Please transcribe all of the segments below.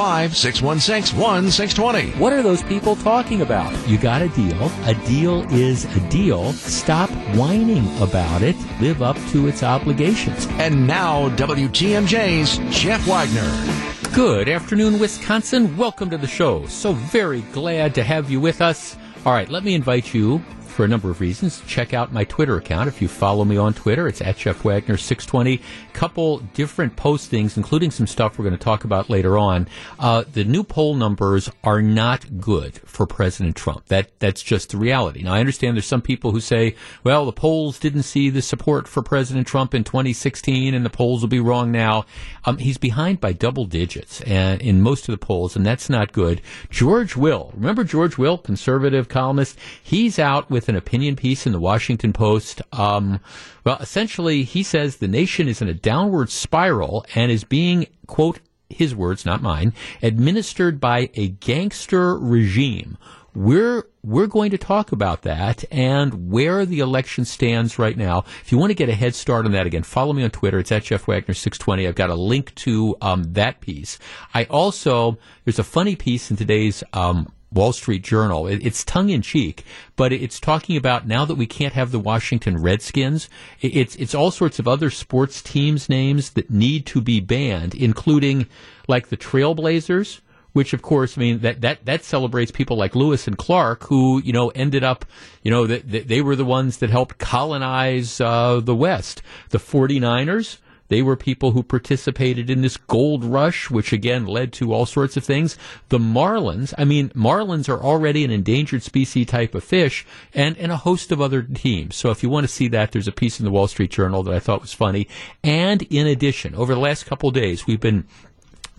616 1620. What are those people talking about? You got a deal. A deal is a deal. Stop whining about it. Live up to its obligations. And now, WTMJ's Jeff Wagner. Good afternoon, Wisconsin. Welcome to the show. So very glad to have you with us. All right, let me invite you for a number of reasons. Check out my Twitter account. If you follow me on Twitter, it's at Jeff Wagner 620. Couple different postings, including some stuff we're going to talk about later on. Uh, the new poll numbers are not good for President Trump. That that's just the reality. Now I understand there's some people who say, well, the polls didn't see the support for President Trump in 2016, and the polls will be wrong now. Um, he's behind by double digits and in most of the polls, and that's not good. George Will, remember George Will, conservative columnist? He's out with an opinion piece in the Washington Post. Um, well, essentially, he says the nation is in a downward spiral and is being, quote, his words, not mine, administered by a gangster regime. We're we're going to talk about that and where the election stands right now. If you want to get a head start on that again, follow me on Twitter. It's at Jeff Wagner six twenty. I've got a link to um, that piece. I also there's a funny piece in today's um, Wall Street Journal. it's tongue in cheek, but it's talking about now that we can't have the Washington Redskins, it's it's all sorts of other sports teams' names that need to be banned, including like the Trailblazers. Which, of course, I mean that, that that celebrates people like Lewis and Clark, who you know ended up, you know, that they were the ones that helped colonize uh, the West. The 49ers, they were people who participated in this gold rush, which again led to all sorts of things. The marlins, I mean, marlins are already an endangered species type of fish and, and a host of other teams. So if you want to see that, there's a piece in the Wall Street Journal that I thought was funny. And in addition, over the last couple days, we've been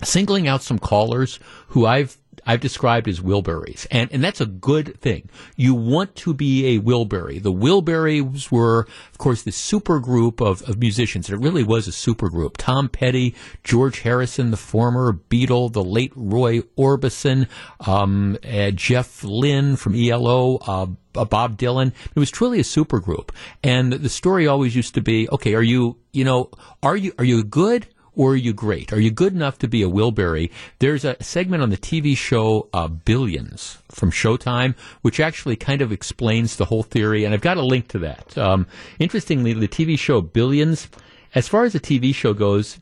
singling out some callers who I've I've described as Wilburys, and and that's a good thing. You want to be a Wilbury. The Wilburys were, of course, the super group of, of musicians. It really was a super group. Tom Petty, George Harrison, the former Beatle, the late Roy Orbison, um, uh, Jeff Lynne from ELO. Uh, uh, Bob Dylan. It was truly a super group, and the story always used to be, okay, are you, you know, are you, are you good? Or are you great? Are you good enough to be a Wilbury? There's a segment on the TV show uh, Billions from Showtime, which actually kind of explains the whole theory, and I've got a link to that. Um, interestingly, the TV show Billions, as far as the TV show goes,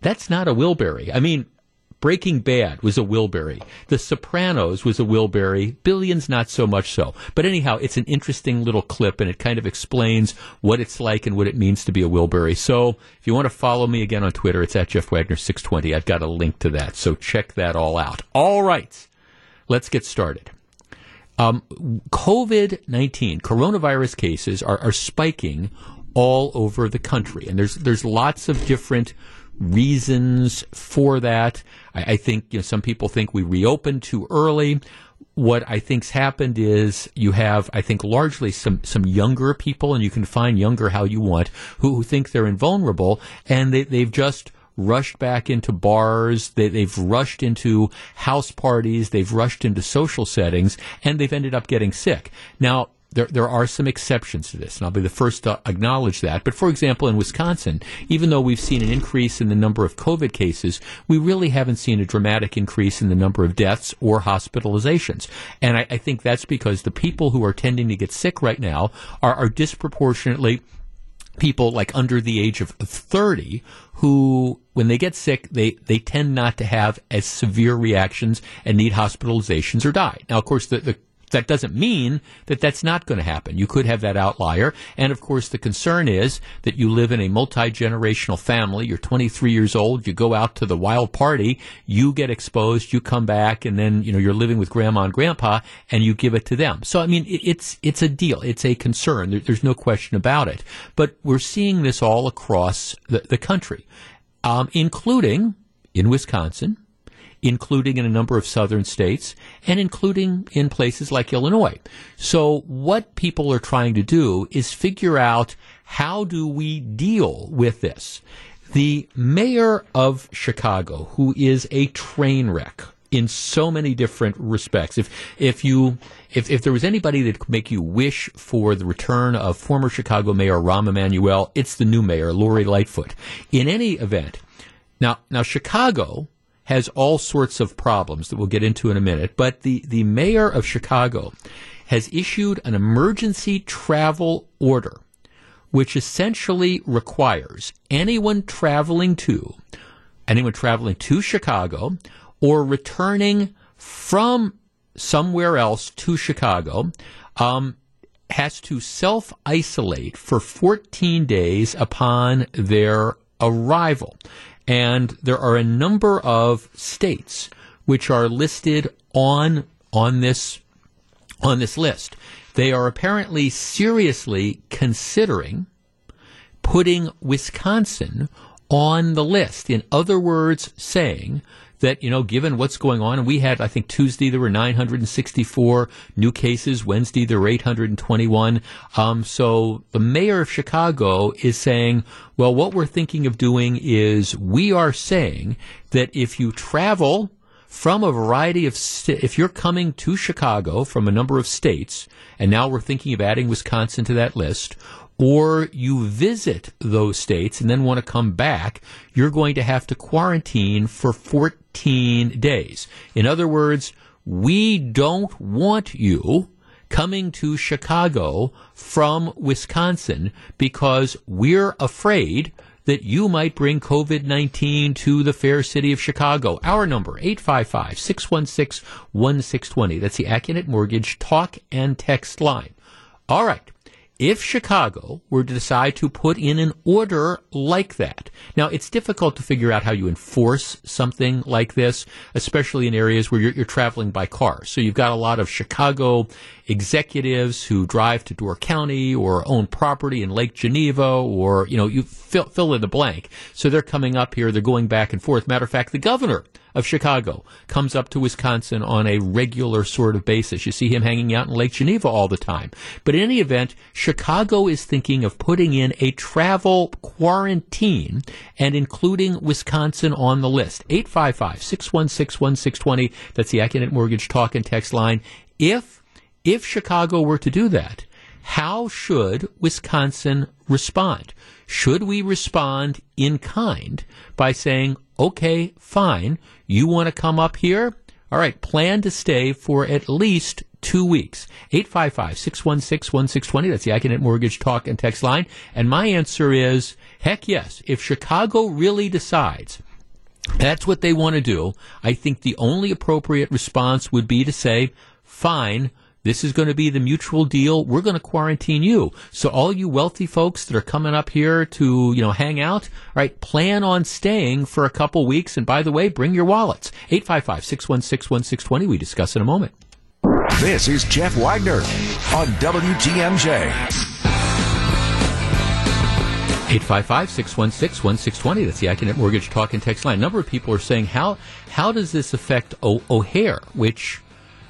that's not a Wilbury. I mean, Breaking Bad was a Wilbury. The Sopranos was a Wilbury. Billions, not so much so. But anyhow, it's an interesting little clip, and it kind of explains what it's like and what it means to be a Wilbury. So if you want to follow me again on Twitter, it's at Jeff Wagner620. I've got a link to that. So check that all out. All right. Let's get started. Um, COVID 19, coronavirus cases are, are spiking all over the country. And there's, there's lots of different reasons for that. I, I think you know, some people think we reopened too early what I think's happened is you have, I think, largely some, some younger people, and you can find younger how you want, who, who think they're invulnerable, and they, they've just rushed back into bars, they, they've rushed into house parties, they've rushed into social settings, and they've ended up getting sick. Now, there, there are some exceptions to this, and I'll be the first to acknowledge that. But for example, in Wisconsin, even though we've seen an increase in the number of COVID cases, we really haven't seen a dramatic increase in the number of deaths or hospitalizations. And I, I think that's because the people who are tending to get sick right now are, are disproportionately people like under the age of 30 who when they get sick they, they tend not to have as severe reactions and need hospitalizations or die now of course the, the that doesn't mean that that's not going to happen. You could have that outlier. And of course, the concern is that you live in a multi generational family. You're 23 years old. You go out to the wild party. You get exposed. You come back, and then you know you're living with grandma and grandpa, and you give it to them. So I mean, it, it's it's a deal. It's a concern. There, there's no question about it. But we're seeing this all across the, the country, um, including in Wisconsin, including in a number of southern states and including in places like Illinois. So what people are trying to do is figure out how do we deal with this? The mayor of Chicago, who is a train wreck in so many different respects. If if you if, if there was anybody that could make you wish for the return of former Chicago Mayor Rahm Emanuel, it's the new mayor, Lori Lightfoot. In any event, now now Chicago has all sorts of problems that we'll get into in a minute, but the, the mayor of Chicago has issued an emergency travel order which essentially requires anyone traveling to anyone traveling to Chicago or returning from somewhere else to Chicago um, has to self isolate for 14 days upon their arrival. And there are a number of states which are listed on on this on this list. They are apparently seriously considering putting Wisconsin on the list. In other words, saying that, you know, given what's going on, and we had, I think, Tuesday there were 964 new cases, Wednesday there were 821. Um, so the mayor of Chicago is saying, well, what we're thinking of doing is we are saying that if you travel from a variety of, st- if you're coming to Chicago from a number of states, and now we're thinking of adding Wisconsin to that list, or you visit those states and then want to come back, you're going to have to quarantine for 14 days. In other words, we don't want you coming to Chicago from Wisconsin because we're afraid that you might bring COVID 19 to the fair city of Chicago. Our number, 855 616 1620. That's the Accunet Mortgage talk and text line. All right if Chicago were to decide to put in an order like that. Now, it's difficult to figure out how you enforce something like this, especially in areas where you're, you're traveling by car. So you've got a lot of Chicago executives who drive to Door County or own property in Lake Geneva or, you know, you fill, fill in the blank. So they're coming up here, they're going back and forth. Matter of fact, the governor of Chicago comes up to Wisconsin on a regular sort of basis. You see him hanging out in Lake Geneva all the time. But in any event, Chicago is thinking of putting in a travel quarantine and including Wisconsin on the list. 855 616 1620. That's the Accunet Mortgage talk and text line. If, if Chicago were to do that, how should Wisconsin respond? Should we respond in kind by saying, okay, fine, you want to come up here? All right, plan to stay for at least two weeks. 855 616 1620. That's the Accunet Mortgage Talk and Text line. And my answer is heck yes. If Chicago really decides that's what they want to do, I think the only appropriate response would be to say, fine, this is going to be the mutual deal. We're going to quarantine you. So all you wealthy folks that are coming up here to, you know, hang out, right, plan on staying for a couple weeks. And by the way, bring your wallets. 855-616-1620. We discuss in a moment. This is Jeff Wagner on WTMJ. 855-616-1620. That's the Accunet Mortgage Talk and Text line. A number of people are saying, how, how does this affect o- O'Hare, which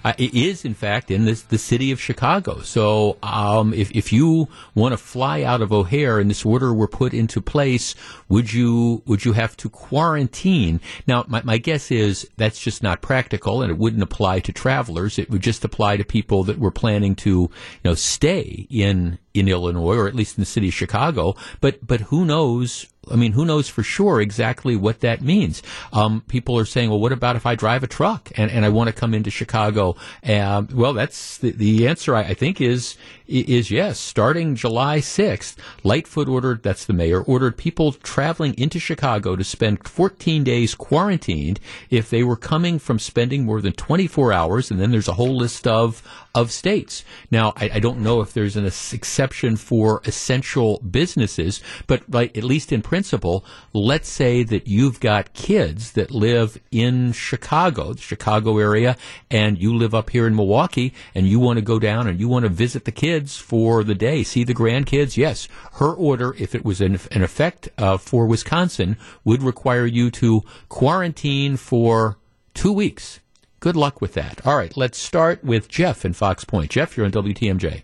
uh, it is, in fact, in this, the city of Chicago. So um, if, if you want to fly out of O'Hare and this order were put into place, would you would you have to quarantine? Now, my, my guess is that's just not practical, and it wouldn't apply to travelers. It would just apply to people that were planning to, you know, stay in in Illinois or at least in the city of Chicago. But but who knows I mean, who knows for sure exactly what that means? Um, people are saying, well, what about if I drive a truck and, and I want to come into Chicago? Um, well, that's the, the answer, I, I, think, is is yes. Starting July 6th, Lightfoot ordered, that's the mayor, ordered people traveling into Chicago to spend 14 days quarantined if they were coming from spending more than 24 hours. And then there's a whole list of, of states. Now, I, I don't know if there's an exception for essential businesses, but like, at least in principle, let's say that you've got kids that live in Chicago, the Chicago area, and you live up here in Milwaukee, and you want to go down and you want to visit the kids kids for the day, see the grandkids. Yes, her order, if it was in, in effect uh, for Wisconsin, would require you to quarantine for Two weeks. Good luck with that. All right, let's start with Jeff in Fox Point. Jeff, you're on WTMJ.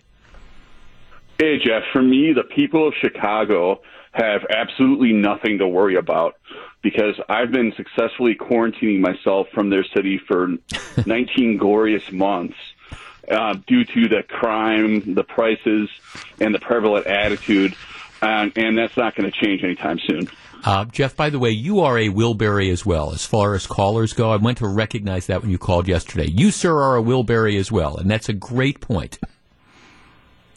Hey, Jeff. For me, the people of Chicago have absolutely nothing to worry about because I've been successfully quarantining myself from their city for 19 glorious months. Uh, due to the crime, the prices, and the prevalent attitude, and, and that's not going to change anytime soon. Uh, Jeff, by the way, you are a Wilbury as well, as far as callers go. I went to recognize that when you called yesterday. You, sir, are a Wilbury as well, and that's a great point.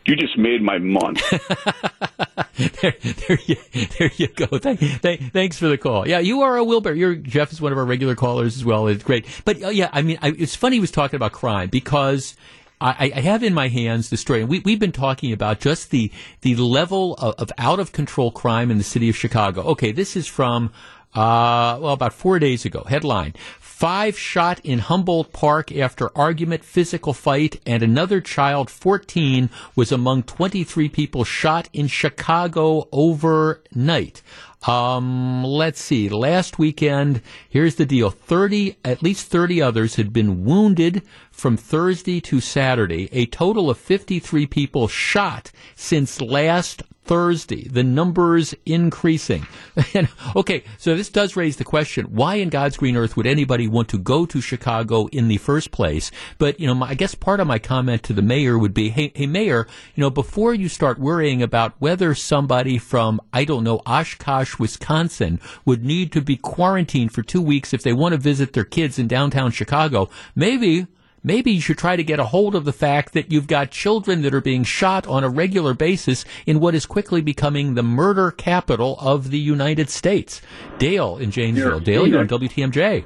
You just made my month. there, there, you, there you go. Thank, thank, thanks for the call. Yeah, you are a Wilbur. You're, Jeff is one of our regular callers as well. It's great. But uh, yeah, I mean, I, it's funny he was talking about crime because I, I, have in my hands the story, and we, have been talking about just the the level of, of, out of control crime in the city of Chicago. Okay, this is from uh, well about four days ago. Headline: Five shot in Humboldt Park after argument, physical fight, and another child, 14, was among 23 people shot in Chicago overnight. Um, let's see. Last weekend, here's the deal. 30, at least 30 others had been wounded from Thursday to Saturday. A total of 53 people shot since last Thursday. The numbers increasing. and, okay, so this does raise the question: Why in God's green earth would anybody want to go to Chicago in the first place? But you know, my, I guess part of my comment to the mayor would be, hey, hey, mayor, you know, before you start worrying about whether somebody from I don't know Oshkosh, Wisconsin, would need to be quarantined for two weeks if they want to visit their kids in downtown Chicago, maybe maybe you should try to get a hold of the fact that you've got children that are being shot on a regular basis in what is quickly becoming the murder capital of the United States. Dale in Janesville. Dale, you're on WTMJ.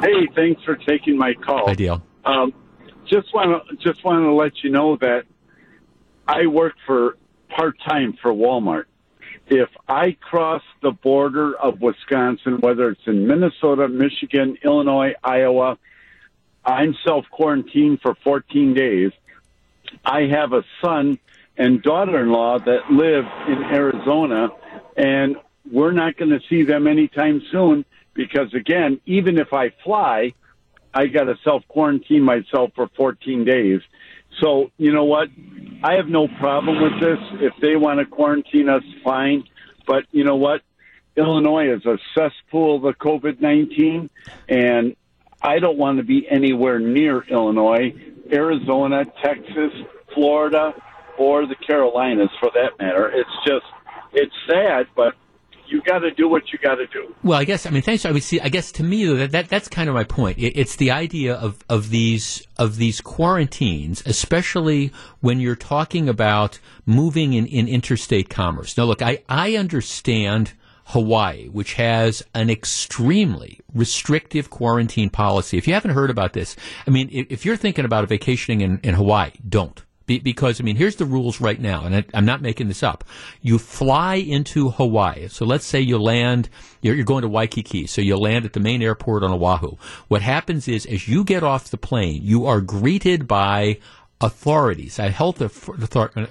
Hey, thanks for taking my call. Hi, Dale. Um, just want to just want to let you know that I work for part time for Walmart. If I cross the border of Wisconsin, whether it's in Minnesota, Michigan, Illinois, Iowa, I'm self quarantined for 14 days. I have a son and daughter in law that live in Arizona, and we're not going to see them anytime soon because, again, even if I fly, I got to self quarantine myself for 14 days. So, you know what? I have no problem with this. If they want to quarantine us, fine. But you know what? Illinois is a cesspool of the COVID 19, and I don't want to be anywhere near Illinois, Arizona, Texas, Florida, or the Carolinas for that matter. It's just, it's sad, but you got to do what you got to do. Well, I guess I mean thanks. I would see. I guess to me that, that that's kind of my point. It, it's the idea of of these of these quarantines, especially when you're talking about moving in, in interstate commerce. Now, look, I I understand Hawaii, which has an extremely restrictive quarantine policy. If you haven't heard about this, I mean, if you're thinking about vacationing in, in Hawaii, don't. Be, because, I mean, here's the rules right now, and I, am not making this up. You fly into Hawaii. So let's say you land, you're, you're going to Waikiki. So you land at the main airport on Oahu. What happens is, as you get off the plane, you are greeted by authorities, health department,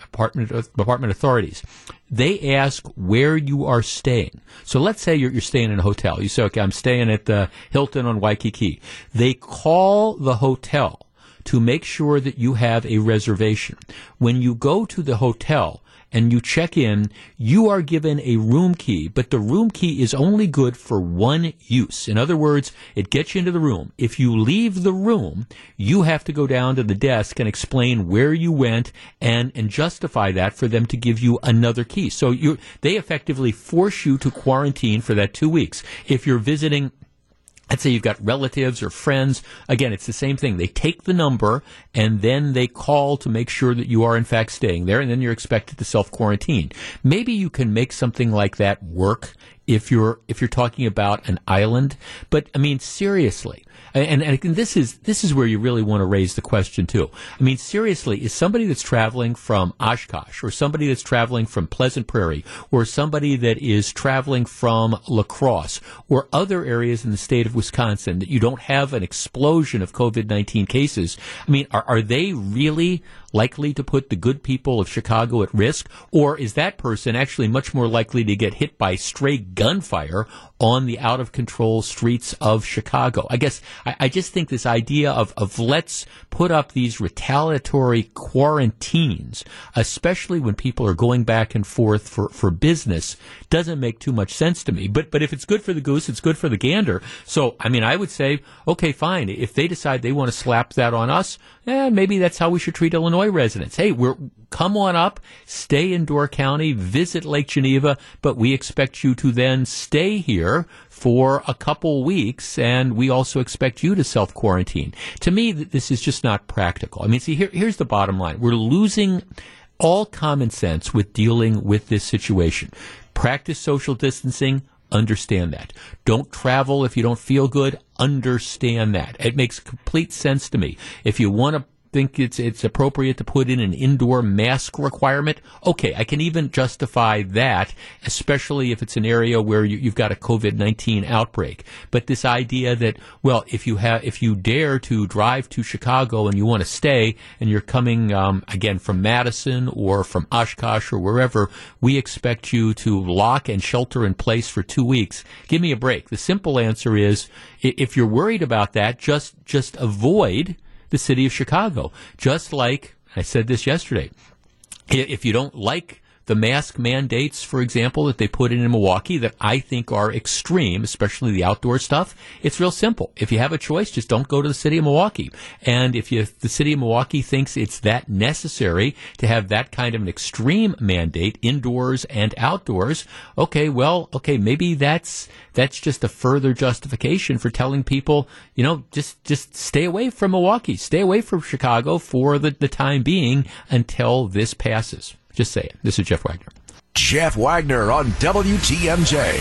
department authorities, they ask where you are staying. So let's say you're, you're staying in a hotel. You say, okay, I'm staying at the Hilton on Waikiki. They call the hotel to make sure that you have a reservation. When you go to the hotel, and you check in, you are given a room key, but the room key is only good for one use. In other words, it gets you into the room. If you leave the room, you have to go down to the desk and explain where you went and, and justify that for them to give you another key. So you, they effectively force you to quarantine for that two weeks. If you're visiting Let's say you've got relatives or friends. Again, it's the same thing. They take the number and then they call to make sure that you are in fact staying there and then you're expected to self quarantine. Maybe you can make something like that work if you're if you're talking about an island. But I mean, seriously, and, and, this is this is where you really want to raise the question too. I mean, seriously, is somebody that's traveling from Oshkosh, or somebody that's traveling from Pleasant Prairie, or somebody that is traveling from La Crosse, or other areas in the state of Wisconsin that you don't have an explosion of COVID nineteen cases? I mean, are, are they really likely to put the good people of Chicago at risk? Or is that person actually much more likely to get hit by stray gunfire on the out of control streets of Chicago? I guess I, I just think this idea of, of let's put up these retaliatory quarantines, especially when people are going back and forth for, for business, doesn't make too much sense to me. But but if it's good for the goose, it's good for the gander. So I mean, I would say, okay, fine. If they decide they want to slap that on us, eh, maybe that's how we should treat Illinois residents. Hey, we're come on up, stay in Door County, visit Lake Geneva, but we expect you to then stay here for a couple weeks, and we also expect you to self quarantine. To me, this is just not practical. I mean, see, here, here's the bottom line: we're losing all common sense with dealing with this situation. Practice social distancing understand that. Don't travel if you don't feel good, understand that. It makes complete sense to me. If you want to think it's it's appropriate to put in an indoor mask requirement, okay, I can even justify that, especially if it's an area where you, have got a COVID nineteen outbreak. But this idea that well, if you have if you dare to drive to Chicago and you want to stay, and you're coming um, again from Madison or from Oshkosh or wherever, we expect you to lock and shelter in place for two weeks. Give me a break. The simple answer is if you're worried about that, just just avoid the city of Chicago. Just like I said this yesterday. If you don't like the mask mandates, for example, that they put in in Milwaukee that I think are extreme, especially the outdoor stuff. It's real simple. If you have a choice, just don't go to the city of Milwaukee. And if, you, the city of Milwaukee thinks it's that necessary to have that kind of an extreme mandate indoors and outdoors, okay, well, okay, maybe that's that's just a further justification for telling people, you know, just just stay away from Milwaukee, stay away from Chicago for the, the time being until this passes. Just say it. This is Jeff Wagner. Jeff Wagner on WTMJ.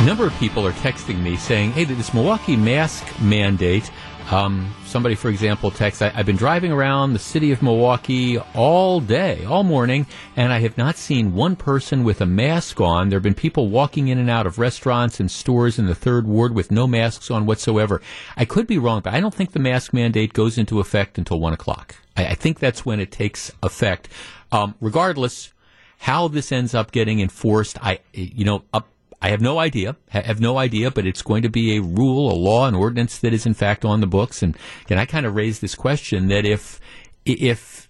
A number of people are texting me saying, hey, this Milwaukee mask mandate um, somebody, for example, texts, I, have been driving around the city of Milwaukee all day, all morning, and I have not seen one person with a mask on. There have been people walking in and out of restaurants and stores in the third ward with no masks on whatsoever. I could be wrong, but I don't think the mask mandate goes into effect until 1 o'clock. I, I think that's when it takes effect. Um, regardless, how this ends up getting enforced, I, you know, up I have no idea. have no idea, but it's going to be a rule, a law, an ordinance that is in fact on the books. And again, I kind of raised this question that if if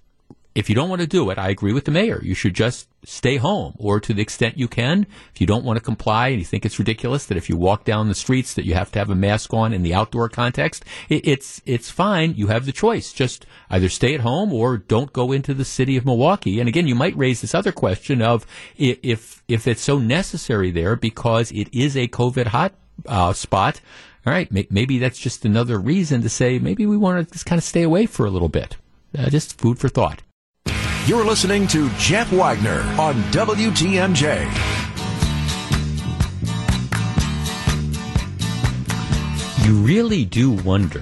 if you don't want to do it, I agree with the mayor. You should just stay home, or to the extent you can, if you don't want to comply and you think it's ridiculous that if you walk down the streets that you have to have a mask on in the outdoor context, it, it's it's fine. You have the choice. Just either stay at home or don't go into the city of Milwaukee. And again, you might raise this other question of if if it's so necessary there because it is a COVID hot uh, spot. All right, maybe that's just another reason to say maybe we want to just kind of stay away for a little bit. Uh, just food for thought. You're listening to Jeff Wagner on WTMJ. You really do wonder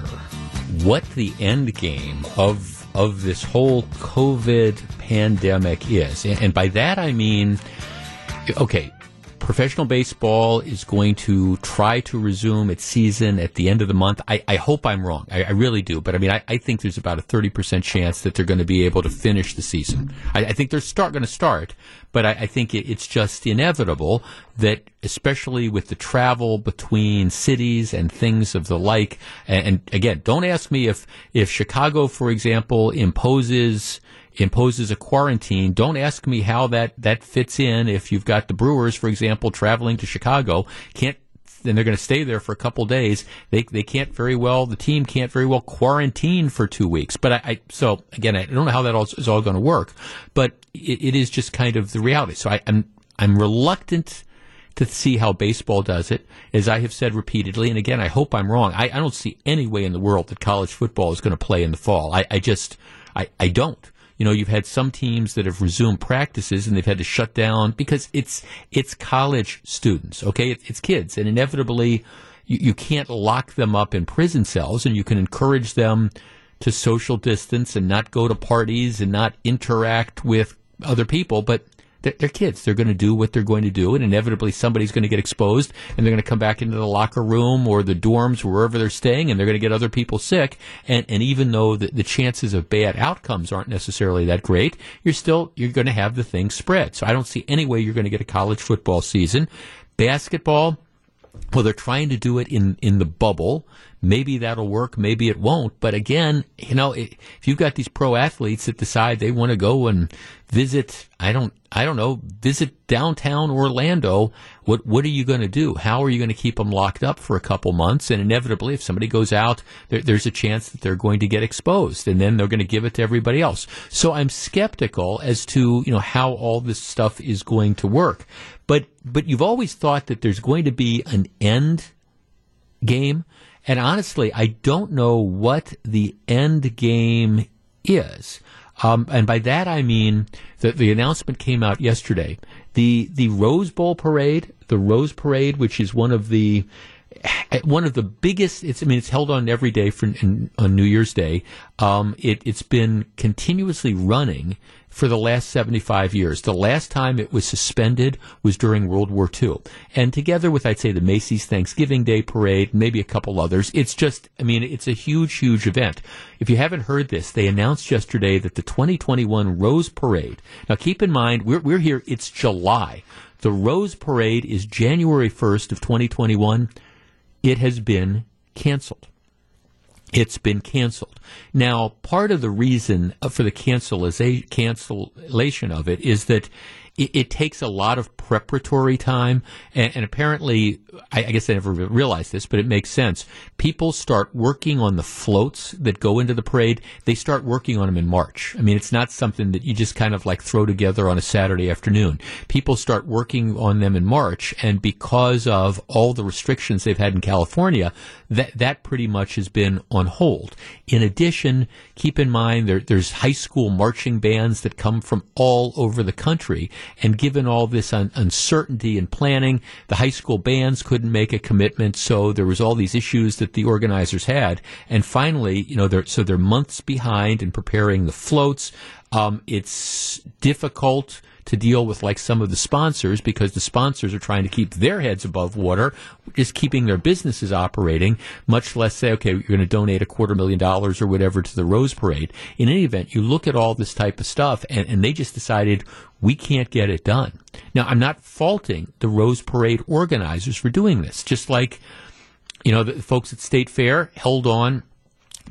what the end game of of this whole COVID pandemic is. And by that I mean okay, professional baseball is going to try to resume its season at the end of the month. I, I hope I'm wrong. I, I, really do. But I mean, I, I, think there's about a 30% chance that they're going to be able to finish the season. I, think they're start going to start, but I, think it, it's just inevitable that, especially with the travel between cities and things of the like, and, and again, don't ask me if, if Chicago, for example, imposes imposes a quarantine. Don't ask me how that, that fits in if you've got the Brewers, for example, traveling to Chicago, can't and they're going to stay there for a couple days. They they can't very well. The team can't very well quarantine for two weeks. But I, I so again, I don't know how that all, is all going to work. But it, it is just kind of the reality. So I, I'm I'm reluctant to see how baseball does it. As I have said repeatedly, and again, I hope I'm wrong. I, I don't see any way in the world that college football is going to play in the fall. I, I just I, I don't you know, you've had some teams that have resumed practices and they've had to shut down because it's it's college students, okay? it's kids, and inevitably you, you can't lock them up in prison cells, and you can encourage them to social distance and not go to parties and not interact with other people, but they're, they're kids. They're going to do what they're going to do, and inevitably somebody's going to get exposed, and they're going to come back into the locker room or the dorms, wherever they're staying, and they're going to get other people sick. And, and even though the, the chances of bad outcomes aren't necessarily that great, you're still you're going to have the thing spread. So I don't see any way you're going to get a college football season. Basketball well, they're trying to do it in, in the bubble. Maybe that'll work, maybe it won't. But again, you know, if you've got these pro athletes that decide they want to go and visit, I don't, I don't know, visit downtown Orlando, what, what are you going to do? How are you going to keep them locked up for a couple months? And inevitably, if somebody goes out, there, there's a chance that they're going to get exposed and then they're going to give it to everybody else. So I'm skeptical as to, you know, how all this stuff is going to work. But but you've always thought that there's going to be an end game, and honestly, I don't know what the end game is. Um, and by that I mean that the announcement came out yesterday. The the Rose Bowl parade, the Rose Parade, which is one of the one of the biggest. It's I mean it's held on every day for in, on New Year's Day. Um, it, it's been continuously running for the last 75 years. The last time it was suspended was during World War II. And together with, I'd say, the Macy's Thanksgiving Day Parade, maybe a couple others, it's just, I mean, it's a huge, huge event. If you haven't heard this, they announced yesterday that the 2021 Rose Parade, now keep in mind, we're, we're here, it's July. The Rose Parade is January 1st of 2021. It has been canceled it's been canceled. Now, part of the reason for the cancellation of it is that it, it, takes a lot of preparatory time, and, and apparently, I, I, guess I never realized this, but it makes sense. People start working on the floats that go into the parade. They start working on them in March. I mean, it's not something that you just kind of like throw together on a Saturday afternoon. People start working on them in March, and because of all the restrictions they've had in California, that that pretty much has been on hold. In addition, keep in mind there, there's high school marching bands that come from all over the country, and given all this un- uncertainty in planning, the high school bands couldn't make a commitment, so there was all these issues that the organizers had, and finally, you know, they're, so they're months behind in preparing the floats. Um, it's difficult to deal with like some of the sponsors because the sponsors are trying to keep their heads above water, just keeping their businesses operating, much less say, okay, you're going to donate a quarter million dollars or whatever to the Rose Parade. In any event, you look at all this type of stuff and, and they just decided we can't get it done. Now, I'm not faulting the Rose Parade organizers for doing this, just like, you know, the folks at State Fair held on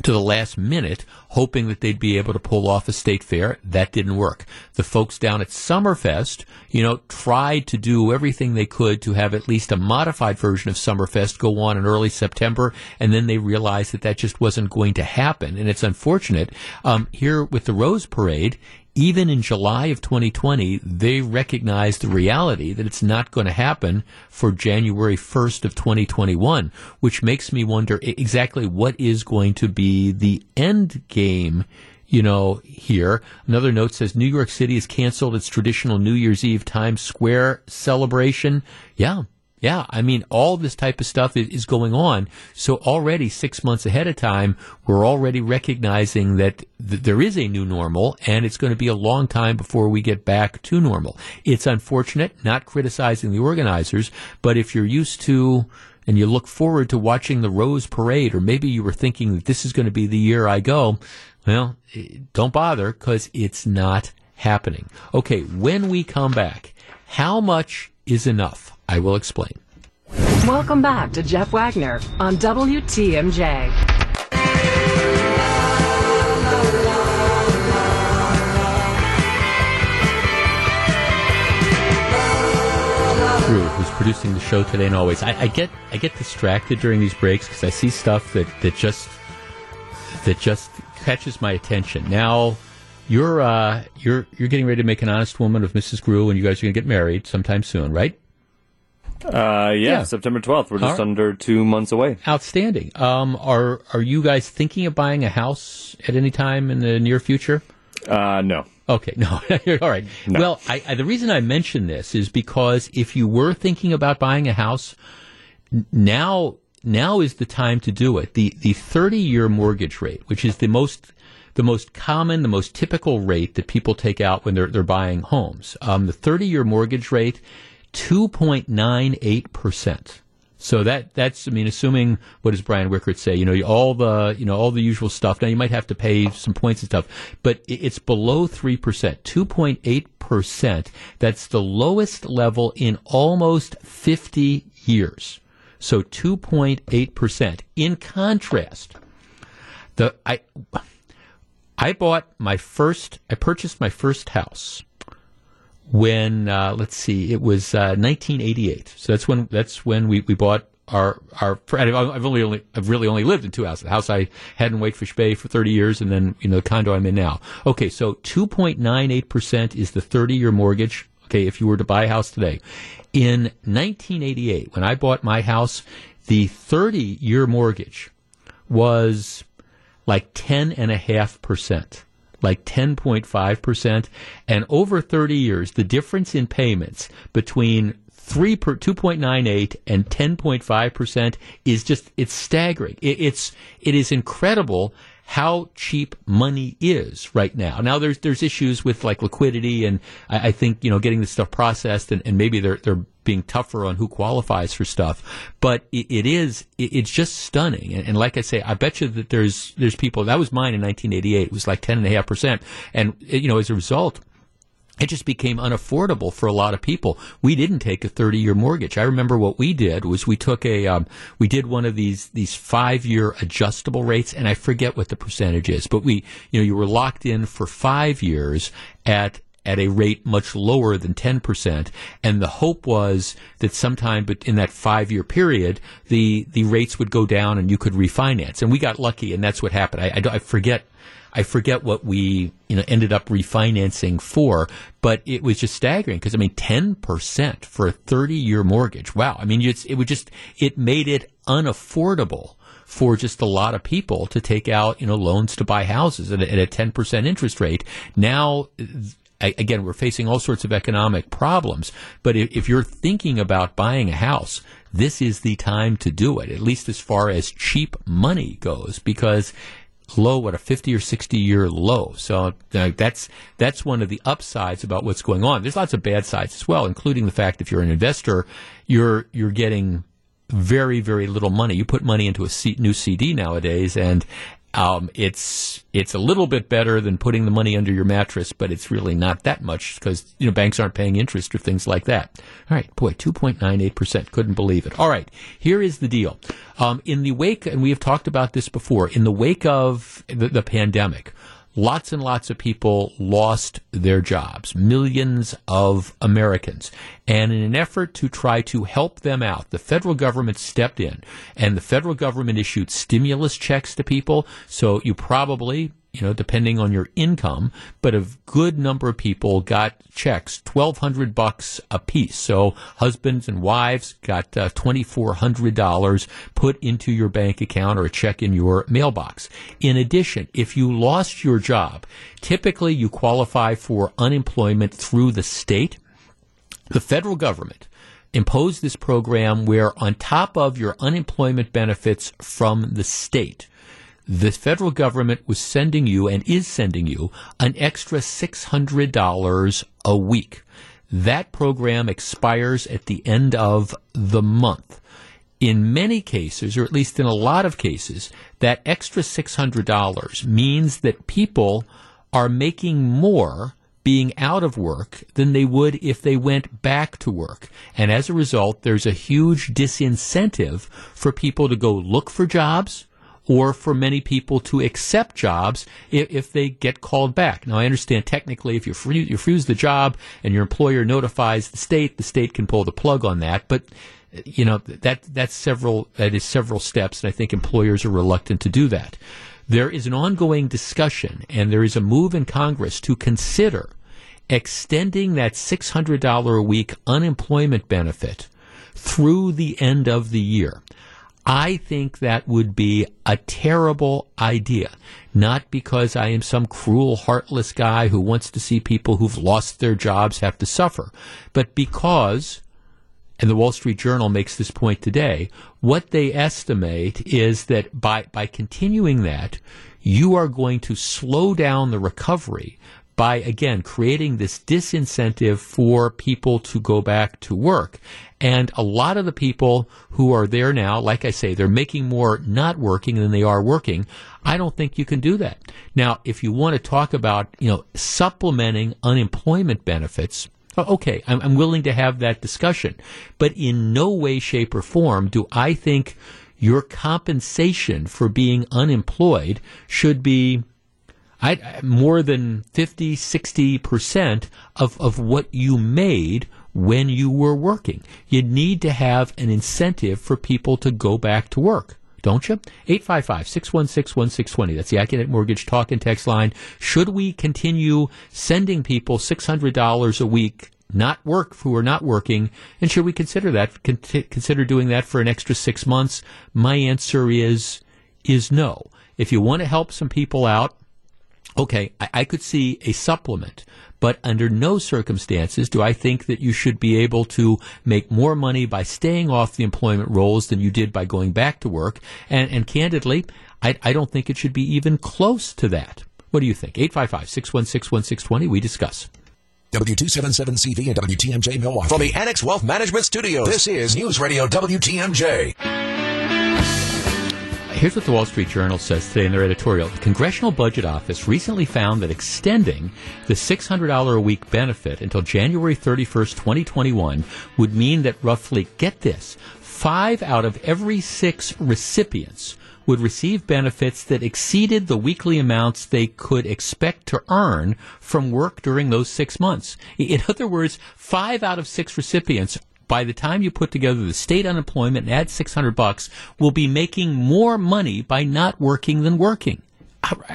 to the last minute, hoping that they'd be able to pull off a state fair. That didn't work. The folks down at Summerfest, you know, tried to do everything they could to have at least a modified version of Summerfest go on in early September, and then they realized that that just wasn't going to happen. And it's unfortunate. Um, here with the Rose Parade, even in July of 2020, they recognized the reality that it's not going to happen for January 1st of 2021, which makes me wonder exactly what is going to be the end game you know, here. Another note says New York City has canceled its traditional New Year's Eve Times Square celebration. Yeah, yeah, I mean, all this type of stuff is, going on. So already six months ahead of time, we're already recognizing that th- there is a new normal, and it's going to be a long time before we get back to normal. It's unfortunate, not criticizing the organizers, but if you're used to and you look forward to watching the Rose Parade, or maybe you were thinking that this is going to be the year I go, well, eh, don't bother because it's not happening. Okay, when we come back, how much is enough? I will explain. Welcome back to Jeff Wagner on WTMJ. who's producing the show today and always. I, I get I get distracted during these breaks because I see stuff that, that just that just catches my attention. Now you're uh, you're you're getting ready to make an honest woman of Mrs. Grew, and you guys are going to get married sometime soon, right? Uh, yeah, yeah, September 12th. We're just right. under two months away. Outstanding. Um, are, are you guys thinking of buying a house at any time in the near future? Uh, no. Okay, no. All right. No. Well, I, I, the reason I mention this is because if you were thinking about buying a house, now, now is the time to do it. The, the 30 year mortgage rate, which is the most the most common, the most typical rate that people take out when they're they're buying homes. Um, the 30-year mortgage rate, 2.98 percent. So that that's I mean, assuming what does Brian Wickert say? You know, all the you know all the usual stuff. Now you might have to pay some points and stuff, but it's below three percent, two point eight percent. That's the lowest level in almost fifty years. So two point eight percent. In contrast, the I I bought my first I purchased my first house when uh, let's see, it was uh, 1988. So that's when that's when we, we bought our our. I've only only I've really only lived in two houses. The house I had in Whitefish Bay for 30 years, and then you know the condo I'm in now. Okay, so 2.98 percent is the 30 year mortgage. Okay, if you were to buy a house today, in 1988, when I bought my house, the 30 year mortgage was like 10 and a half percent like 10.5%. And over 30 years, the difference in payments between 3 per 2.98 and 10.5% is just, it's staggering. It, it's, it is incredible how cheap money is right now. Now there's there's issues with like liquidity and I, I think you know getting this stuff processed and, and, maybe they're they're being tougher on who qualifies for stuff. But it, it is it, it's just stunning. And, and, like I say, I bet you that there's there's people that was mine in 1988. It was like ten and a half percent, and you know as a result it just became unaffordable for a lot of people. We didn't take a 30 year mortgage. I remember what we did was we took a, um, we did one of these, these five year adjustable rates, and I forget what the percentage is, but we, you know, you were locked in for five years at, at a rate much lower than 10%. And the hope was that sometime but in that five year period, the, the rates would go down and you could refinance. And we got lucky, and that's what happened. I, I, I forget I forget what we you know ended up refinancing for, but it was just staggering because I mean ten percent for a thirty year mortgage. Wow, I mean it would just it made it unaffordable for just a lot of people to take out you know loans to buy houses at a ten percent interest rate. Now again, we're facing all sorts of economic problems. But if, if, you're thinking about buying a house, this is the time to do it, at least as far as cheap money goes, because low, what a 50 or 60 year low. So uh, that's that's one of the upsides about what's going on. There's lots of bad sides as well, including the fact if you're an investor, you're you're getting very very little money. You put money into a new CD nowadays, and um, it's it's a little bit better than putting the money under your mattress, but it's really not that much because you know banks aren't paying interest or things like that. All right, boy, two point nine eight percent, couldn't believe it. All right, here is the deal. Um, in the wake, and we have talked about this before, in the wake of the, the pandemic, lots and lots of people lost their jobs, millions of Americans. And in an effort to try to help them out, the federal government stepped in and the federal government issued stimulus checks to people. So you probably, you know, depending on your income, but a good number of people got checks, twelve hundred bucks a piece. So husbands and wives got uh, twenty four hundred dollars put into your bank account or a check in your mailbox. In addition, if you lost your job, typically you qualify for unemployment through the state. The federal government imposed this program where on top of your unemployment benefits from the state, the federal government was sending you and is sending you an extra $600 a week. That program expires at the end of the month. In many cases, or at least in a lot of cases, that extra $600 means that people are making more being out of work than they would if they went back to work. And as a result, there's a huge disincentive for people to go look for jobs or for many people to accept jobs if, if they get called back. Now, I understand technically if you, free, you refuse the job and your employer notifies the state, the state can pull the plug on that. But you know that that's several that is several steps, and I think employers are reluctant to do that. There is an ongoing discussion, and there is a move in Congress to consider extending that $600 a week unemployment benefit through the end of the year. I think that would be a terrible idea. Not because I am some cruel, heartless guy who wants to see people who've lost their jobs have to suffer, but because, and the Wall Street Journal makes this point today, what they estimate is that by, by continuing that, you are going to slow down the recovery by again creating this disincentive for people to go back to work. And a lot of the people who are there now, like I say, they're making more not working than they are working. I don't think you can do that. Now, if you want to talk about, you know, supplementing unemployment benefits, okay, I'm, I'm willing to have that discussion. But in no way, shape, or form do I think your compensation for being unemployed should be I, more than 50, 60% of, of what you made when you were working. You need to have an incentive for people to go back to work. Don't you? 855 616 1620. That's the Accunet Mortgage talk and text line. Should we continue sending people $600 a week not work who are not working, and should we consider that con- consider doing that for an extra six months? My answer is is no. If you want to help some people out, okay, I, I could see a supplement, but under no circumstances do I think that you should be able to make more money by staying off the employment rolls than you did by going back to work. And, and candidly, I, I don't think it should be even close to that. What do you think? 855 616 1620. We discuss. W277CV and WTMJ Milwaukee. From the Annex Wealth Management Studios, this is News Radio WTMJ. Here's what the Wall Street Journal says today in their editorial. The Congressional Budget Office recently found that extending the $600 a week benefit until January 31st, 2021 would mean that roughly, get this, five out of every six recipients would receive benefits that exceeded the weekly amounts they could expect to earn from work during those six months. In other words, five out of six recipients by the time you put together the state unemployment and add 600 bucks will be making more money by not working than working.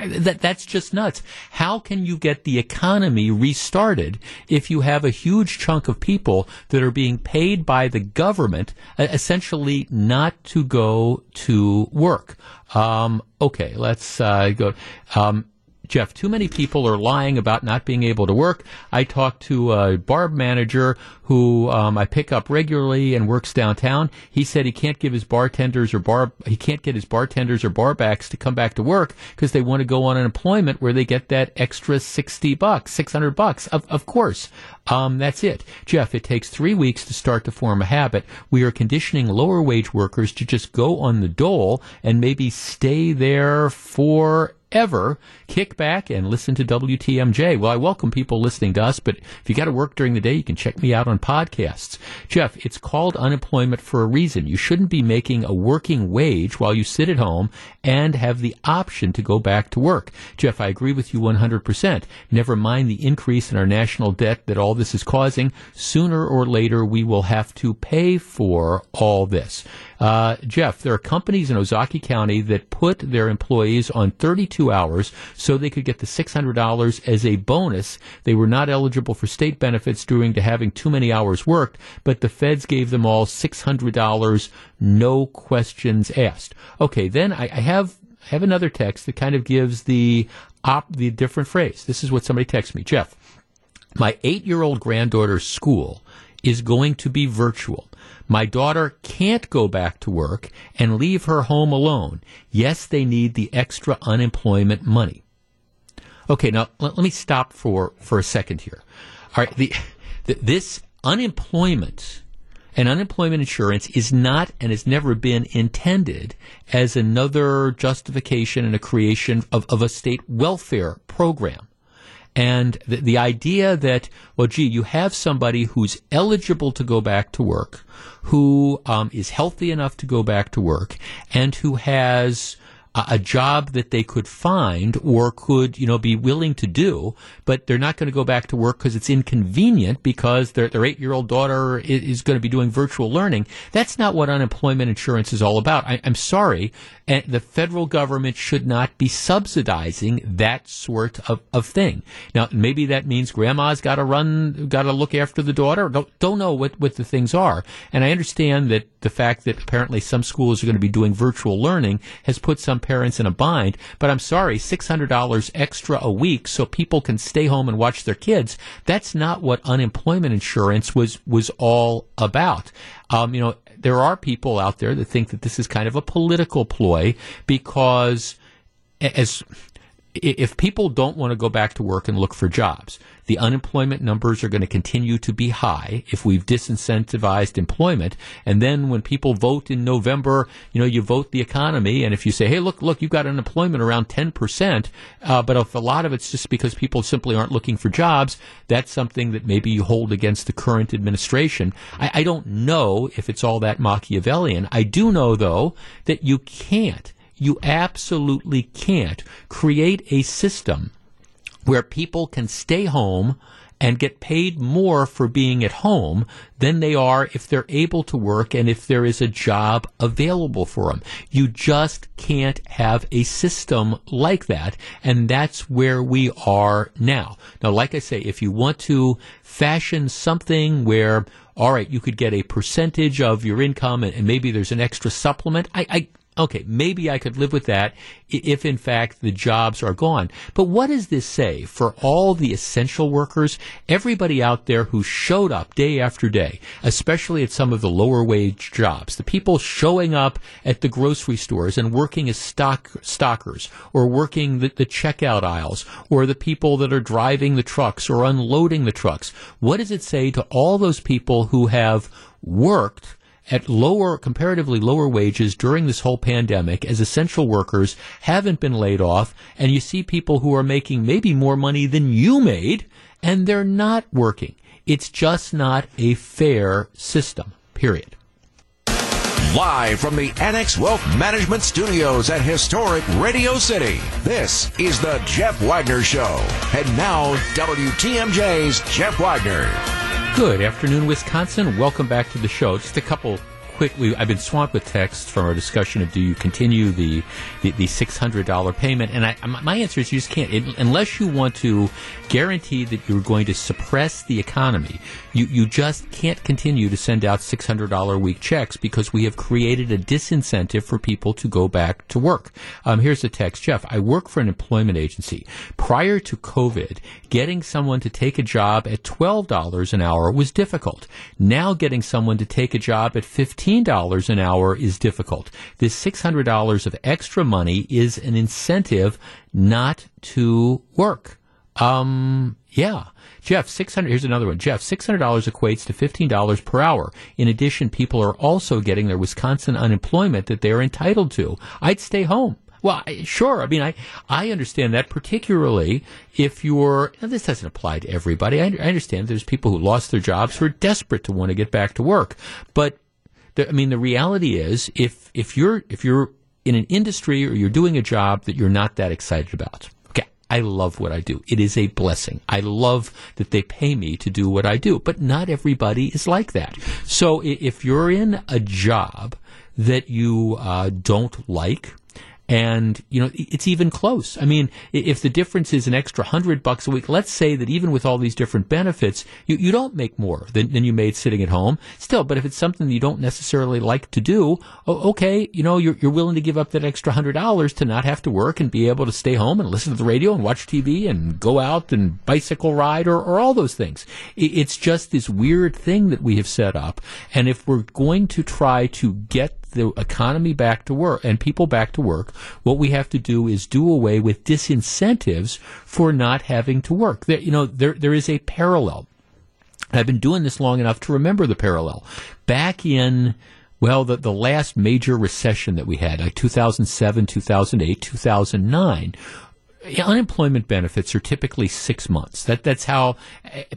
That, that's just nuts. How can you get the economy restarted if you have a huge chunk of people that are being paid by the government essentially not to go to work? Um, okay, let's uh, go. Um, Jeff, too many people are lying about not being able to work. I talked to a bar manager who um, I pick up regularly and works downtown. He said he can't give his bartenders or bar he can't get his bartenders or barbacks to come back to work because they want to go on unemployment where they get that extra sixty bucks, six hundred bucks. Of, of course, um, that's it, Jeff. It takes three weeks to start to form a habit. We are conditioning lower wage workers to just go on the dole and maybe stay there for ever, kick back and listen to WTMJ. Well, I welcome people listening to us, but if you got to work during the day, you can check me out on podcasts. Jeff, it's called unemployment for a reason. You shouldn't be making a working wage while you sit at home and have the option to go back to work. Jeff, I agree with you 100%. Never mind the increase in our national debt that all this is causing. Sooner or later, we will have to pay for all this. Uh, Jeff, there are companies in Ozaukee County that put their employees on 32 hours so they could get the $600 as a bonus. They were not eligible for state benefits due to having too many hours worked, but the feds gave them all $600, no questions asked. Okay, then I, I have I have another text that kind of gives the op, the different phrase. This is what somebody texted me, Jeff. My eight year old granddaughter's school is going to be virtual. My daughter can't go back to work and leave her home alone. Yes, they need the extra unemployment money. Okay, now let, let me stop for, for a second here. All right, the, the, this unemployment and unemployment insurance is not and has never been intended as another justification and a creation of, of a state welfare program. And the, the idea that, well, gee, you have somebody who's eligible to go back to work, who um, is healthy enough to go back to work, and who has a job that they could find or could, you know, be willing to do, but they're not going to go back to work because it's inconvenient because their, their eight year old daughter is, is, going to be doing virtual learning. That's not what unemployment insurance is all about. I, am sorry. And the federal government should not be subsidizing that sort of, of thing. Now, maybe that means grandma's got to run, got to look after the daughter. Don't, don't know what, what the things are. And I understand that the fact that apparently some schools are going to be doing virtual learning has put some parents in a bind. But I'm sorry, $600 extra a week so people can stay home and watch their kids. That's not what unemployment insurance was, was all about. Um, you know, there are people out there that think that this is kind of a political ploy because as if people don't want to go back to work and look for jobs, the unemployment numbers are going to continue to be high if we've disincentivized employment. And then when people vote in November, you know, you vote the economy. And if you say, hey, look, look, you've got unemployment around 10%, uh, but if a lot of it's just because people simply aren't looking for jobs, that's something that maybe you hold against the current administration. I, I don't know if it's all that Machiavellian. I do know, though, that you can't you absolutely can't create a system where people can stay home and get paid more for being at home than they are if they're able to work and if there is a job available for them. You just can't have a system like that. And that's where we are now. Now, like I say, if you want to fashion something where all right, you could get a percentage of your income and, and maybe there's an extra supplement. I, I, Okay, maybe I could live with that if in fact the jobs are gone. But what does this say for all the essential workers, everybody out there who showed up day after day, especially at some of the lower wage jobs, the people showing up at the grocery stores and working as stock stockers or working the, the checkout aisles or the people that are driving the trucks or unloading the trucks. What does it say to all those people who have worked at lower, comparatively lower wages during this whole pandemic as essential workers haven't been laid off, and you see people who are making maybe more money than you made, and they're not working. It's just not a fair system, period. Live from the Annex Wealth Management Studios at historic Radio City, this is the Jeff Wagner Show. And now, WTMJ's Jeff Wagner. Good afternoon, Wisconsin. Welcome back to the show. Just a couple quickly, I've been swamped with texts from our discussion of do you continue the the, the six hundred dollar payment, and I, my answer is you just can't it, unless you want to guarantee that you're going to suppress the economy. You you just can't continue to send out six hundred dollar a week checks because we have created a disincentive for people to go back to work. Um, here's the text, Jeff. I work for an employment agency. Prior to COVID, getting someone to take a job at twelve dollars an hour was difficult. Now getting someone to take a job at fifteen $15 an hour is difficult. This $600 of extra money is an incentive not to work. Um, yeah. Jeff, 600, here's another one. Jeff, $600 equates to $15 per hour. In addition, people are also getting their Wisconsin unemployment that they're entitled to. I'd stay home. Well, sure. I mean, I, I understand that, particularly if you're, this doesn't apply to everybody. I, I understand there's people who lost their jobs who are desperate to want to get back to work. But the, I mean, the reality is, if if you're if you're in an industry or you're doing a job that you're not that excited about, okay, I love what I do. It is a blessing. I love that they pay me to do what I do, but not everybody is like that. So if you're in a job that you uh, don't like and you know it's even close. I mean, if the difference is an extra hundred bucks a week, let's say that even with all these different benefits, you, you don't make more than, than you made sitting at home. Still, but if it's something you don't necessarily like to do, okay, you know you're, you're willing to give up that extra hundred dollars to not have to work and be able to stay home and listen to the radio and watch TV and go out and bicycle ride or, or all those things. It's just this weird thing that we have set up, and if we're going to try to get the economy back to work and people back to work, what we have to do is do away with disincentives for not having to work. There, you know, there there is a parallel. I've been doing this long enough to remember the parallel. Back in well, the, the last major recession that we had, like 2007, 2008, 2009, unemployment benefits are typically six months. That that's how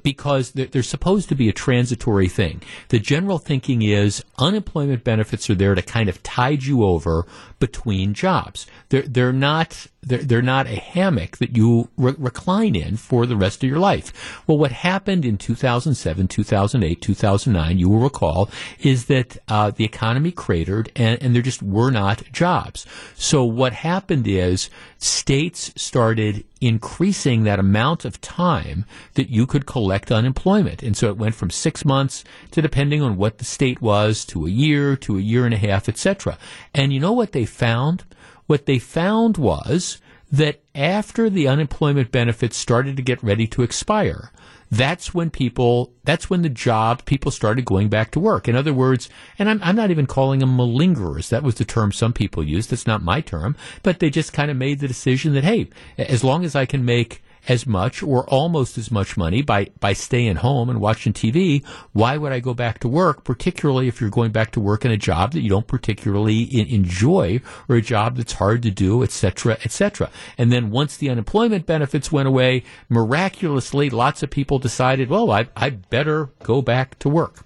because they're, they're, supposed to be a transitory thing. The general thinking is unemployment benefits are there to kind of tide you over between jobs. They're they're not they're, they're not a hammock that you re- recline in for the rest of your life. Well, what happened in 2007, 2008, 2009, you will recall, is that uh, the economy cratered and, and there just were not jobs. So what happened is states started increasing that amount of time that you could collect unemployment. And so it went from six months to depending on what the state was to a year to a year and a half, etc. And you know what they found? What they found was that after the unemployment benefits started to get ready to expire, that's when people, that's when the job, people started going back to work. In other words, and I'm, I'm not even calling them malingerers. That was the term some people used. That's not my term, but they just kind of made the decision that, hey, as long as I can make as much or almost as much money by, by staying home and watching TV, why would I go back to work, particularly if you're going back to work in a job that you don't particularly in, enjoy or a job that's hard to do, etc., etc. And then once the unemployment benefits went away, miraculously, lots of people decided, well, I, I better go back to work.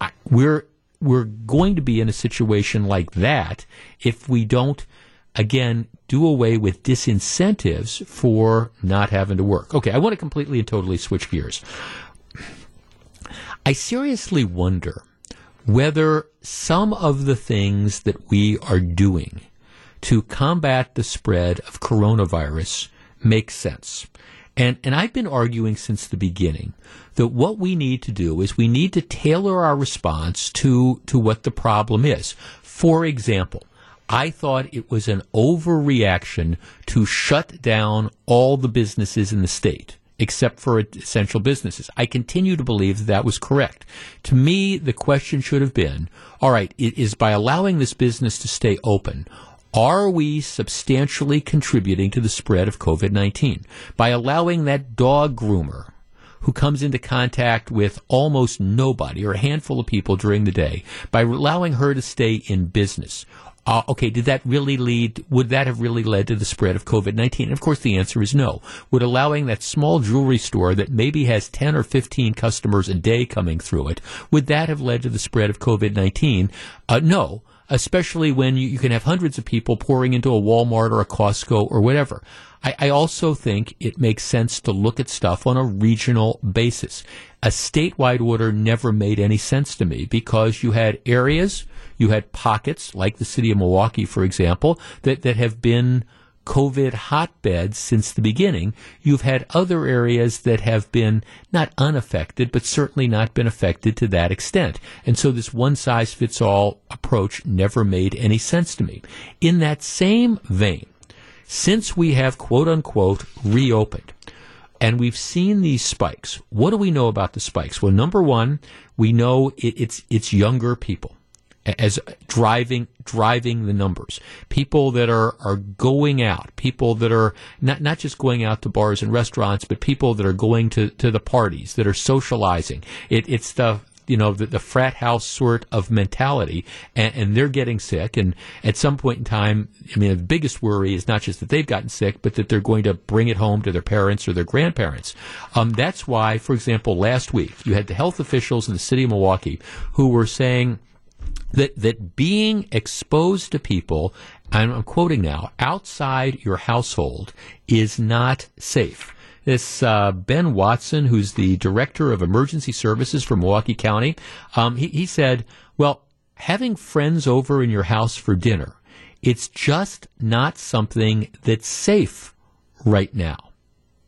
I, we're we're going to be in a situation like that if we don't again, do away with disincentives for not having to work. Okay, I want to completely and totally switch gears. I seriously wonder whether some of the things that we are doing to combat the spread of coronavirus make sense. And, and I've been arguing since the beginning that what we need to do is we need to tailor our response to, to what the problem is. For example, I thought it was an overreaction to shut down all the businesses in the state except for essential businesses. I continue to believe that that was correct. To me, the question should have been, all right, it is by allowing this business to stay open, are we substantially contributing to the spread of COVID-19? By allowing that dog groomer who comes into contact with almost nobody or a handful of people during the day, by allowing her to stay in business, uh, okay, did that really lead, would that have really led to the spread of COVID 19? And of course, the answer is no. Would allowing that small jewelry store that maybe has 10 or 15 customers a day coming through it, would that have led to the spread of COVID 19? Uh, no especially when you, you, can have hundreds of people pouring into a Walmart or a Costco or whatever. I, I, also think it makes sense to look at stuff on a regional basis. A statewide order never made any sense to me because you had areas you had pockets, like the city of Milwaukee, for example, that, that have been COVID hotbeds since the beginning. You've had other areas that have been not unaffected, but certainly not been affected to that extent. And so this one size fits all approach never made any sense to me. In that same vein, since we have quote unquote reopened, and we've seen these spikes. What do we know about the spikes? Well, number one, we know it, it's it's younger people as driving driving the numbers. People that are are going out, people that are not not just going out to bars and restaurants, but people that are going to, to the parties, that are socializing. It, it's the you know the, the, frat house sort of mentality, and, and, they're getting sick. And at some point in time, I mean, the biggest worry is not just that they've gotten sick, but that they're going to bring it home to their parents or their grandparents. Um, that's why, for example, last week you had the health officials in the city of Milwaukee who were saying that that being exposed to people, and I'm quoting now, outside your household is not safe. This uh, Ben Weston, who's the director of emergency services for Milwaukee County, um, he, he said, "Well, having friends over in your house for dinner, it's just not something that's safe right now."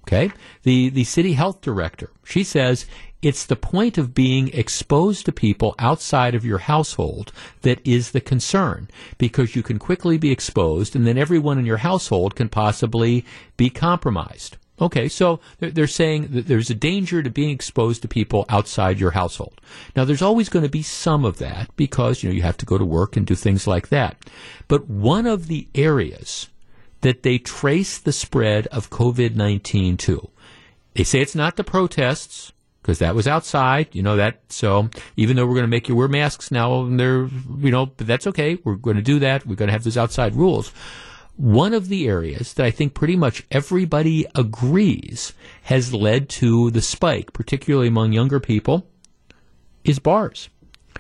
Okay, the the city health director, she says it's the point of being exposed to people outside of your household that is the concern because you can quickly be exposed and then everyone in your household can possibly be compromised. Okay, so they're saying that there's a danger to being exposed to people outside your household. Now, there's always going to be some of that because, you know, you have to go to work and do things like that. But one of the areas that they trace the spread of COVID-19 to, they say it's not the protests, because that was outside, you know that. So even though we're going to make you wear masks now, they're you know, but that's okay. We're going to do that. We're going to have those outside rules. One of the areas that I think pretty much everybody agrees has led to the spike, particularly among younger people, is bars.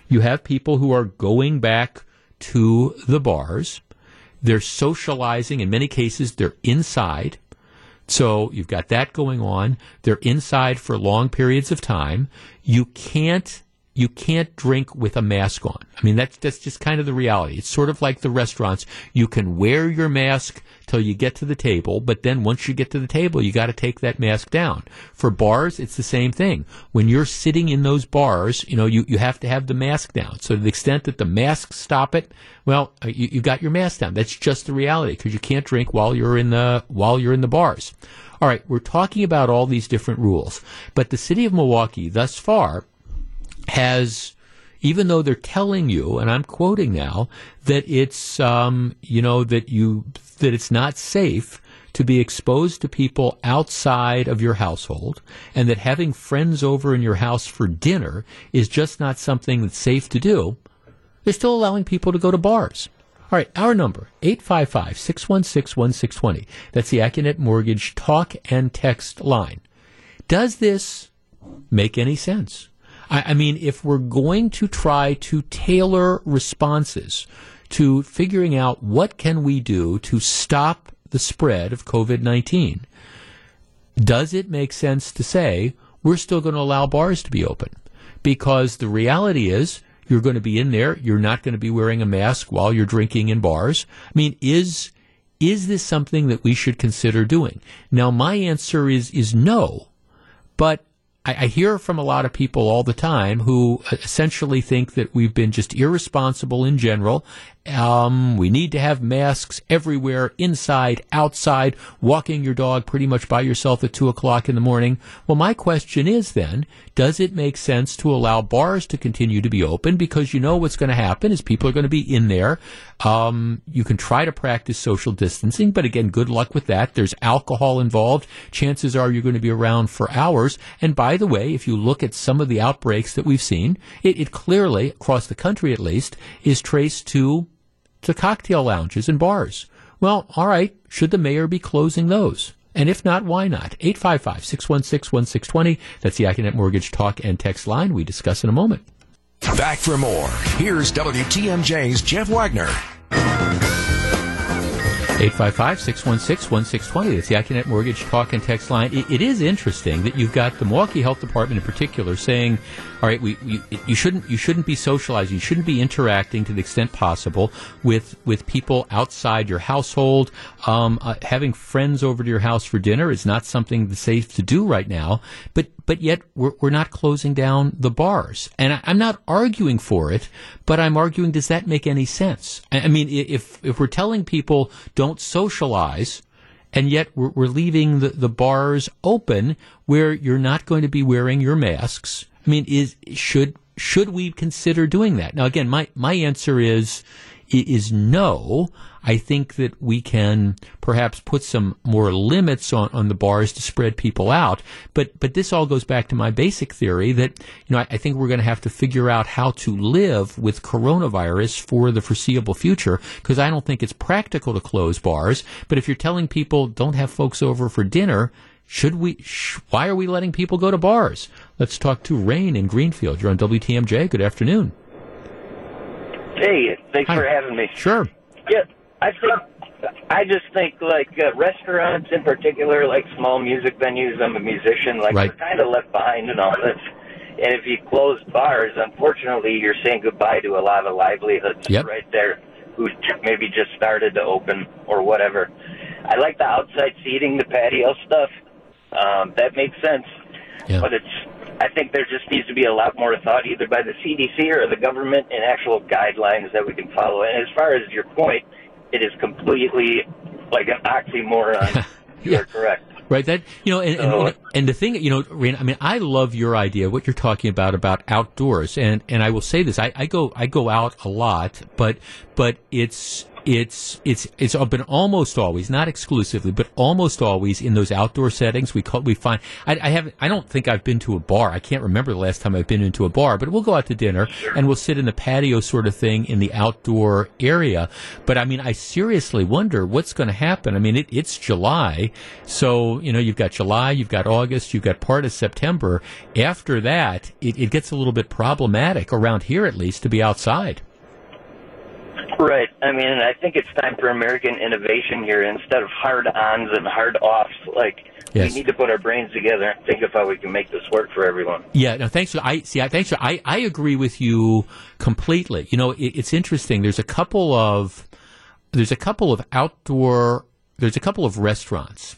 You have people who are going back to the bars. They're socializing. In many cases, they're inside. So you've got that going on. They're inside for long periods of time. You can't you can't drink with a mask on. I mean, that's, that's just kind of the reality. It's sort of like the restaurants. You can wear your mask till you get to the table, but then once you get to the table, you got to take that mask down. For bars, it's the same thing. When you're sitting in those bars, you know, you, you have to have the mask down. So to the extent that the masks stop it, well, uh, you, you got your mask down. That's just the reality because you can't drink while you're in the, while you're in the bars. All right, we're talking about all these different rules, but the city of Milwaukee thus far has even though they're telling you, and I'm quoting now, that it's um, you know that you that it's not safe to be exposed to people outside of your household, and that having friends over in your house for dinner is just not something that's safe to do. They're still allowing people to go to bars. All right, our number, 855-616-1620. That's the Accunet Mortgage talk and text line. Does this make any sense? I, I mean, if we're going to try to tailor responses to figuring out what can we do to stop the spread of COVID-19, does it make sense to say we're still going to allow bars to be open? Because the reality is you're going to be in there. You're not going to be wearing a mask while you're drinking in bars. I mean, is is this something that we should consider doing? Now, my answer is is no, but I, I, hear from a lot of people all the time who uh, essentially think that we've been just irresponsible in general. Um, we need to have masks everywhere, inside, outside, walking your dog pretty much by yourself at two o'clock in the morning. Well, my question is then, does it make sense to allow bars to continue to be open? Because you know what's going to happen is people are going to be in there. Um, you can try to practice social distancing, but again, good luck with that. There's alcohol involved. Chances are you're going to be around for hours. And by the way, if you look at some of the outbreaks that we've seen, it, it clearly, across the country at least, is traced to to cocktail lounges and bars. Well, all right, should the mayor be closing those? And if not, why not? 855 616 1620. That's the Accunet Mortgage Talk and Text line. We discuss in a moment. Back for more. Here's WTMJ's Jeff Wagner. 855 616 1620. That's the Accunet Mortgage Talk and Text line. It, it is interesting that you've got the Milwaukee Health Department in particular saying, all right, we, we, you shouldn't you shouldn't be socializing, you shouldn't be interacting to the extent possible with with people outside your household. Um, uh, having friends over to your house for dinner is not something that's safe to do right now. But but yet we're, we're not closing down the bars. And I, am not arguing for it, but I'm arguing, does that make any sense? I, I mean, if, if we're telling people don't socialize, and yet we're, we're leaving the, the bars open where you're not going to be wearing your masks. I mean, is, should, should we consider doing that? Now, again, my, my answer is, is no. I think that we can perhaps put some more limits on, on the bars to spread people out. But but this all goes back to my basic theory that you know I, I think we're going to have to figure out how to live with coronavirus for the foreseeable future because I don't think it's practical to close bars. But if you're telling people don't have folks over for dinner, should we? Sh- why are we letting people go to bars? Let's talk to Rain in Greenfield. You're on WTMJ. Good afternoon. Hey, thanks Hi. for having me. Sure. Yeah, I think I just think like uh, restaurants in particular, like small music venues. I'm a musician. Like Right. we're kind of left behind in all this. And if you close bars, unfortunately, you're saying goodbye to a lot of livelihoods Yep. right there, who maybe just started to open or whatever. I like the outside seating, the patio stuff. Um, that makes sense. Yeah. But it's, I think there just needs to be a lot more thought either by the CDC or the government and actual guidelines that we can follow. And as far as your point, it is completely like an oxymoron. Yeah. You're correct. Right. That you know, and, So- and and the thing, you know, Raina, I mean, I love your idea. What you're talking about about outdoors, and and I will say this: I, I go I go out a lot, but but it's it's it's it's been almost always, not exclusively, but almost always in those outdoor settings. We call we find I, I have I don't think I've been to a bar. I can't remember the last time I've been into a bar, but we'll go out to dinner and we'll sit in the patio sort of thing in the outdoor area. But I mean, I seriously wonder what's going to happen. I mean, it, it's July, so you know you've got July, you've got August, you've got part of September. After that, it, it gets a little bit problematic around here, at least, to be outside. Right. I mean, I think it's time for American innovation here. Instead of hard ons and hard offs, like yes. we need to put our brains together and think of how we can make this work for everyone. Yeah. No. Thanks. I see. I thanks. I I agree with you completely. You know, it, it's interesting. There's a couple of there's a couple of outdoor. There's a couple of restaurants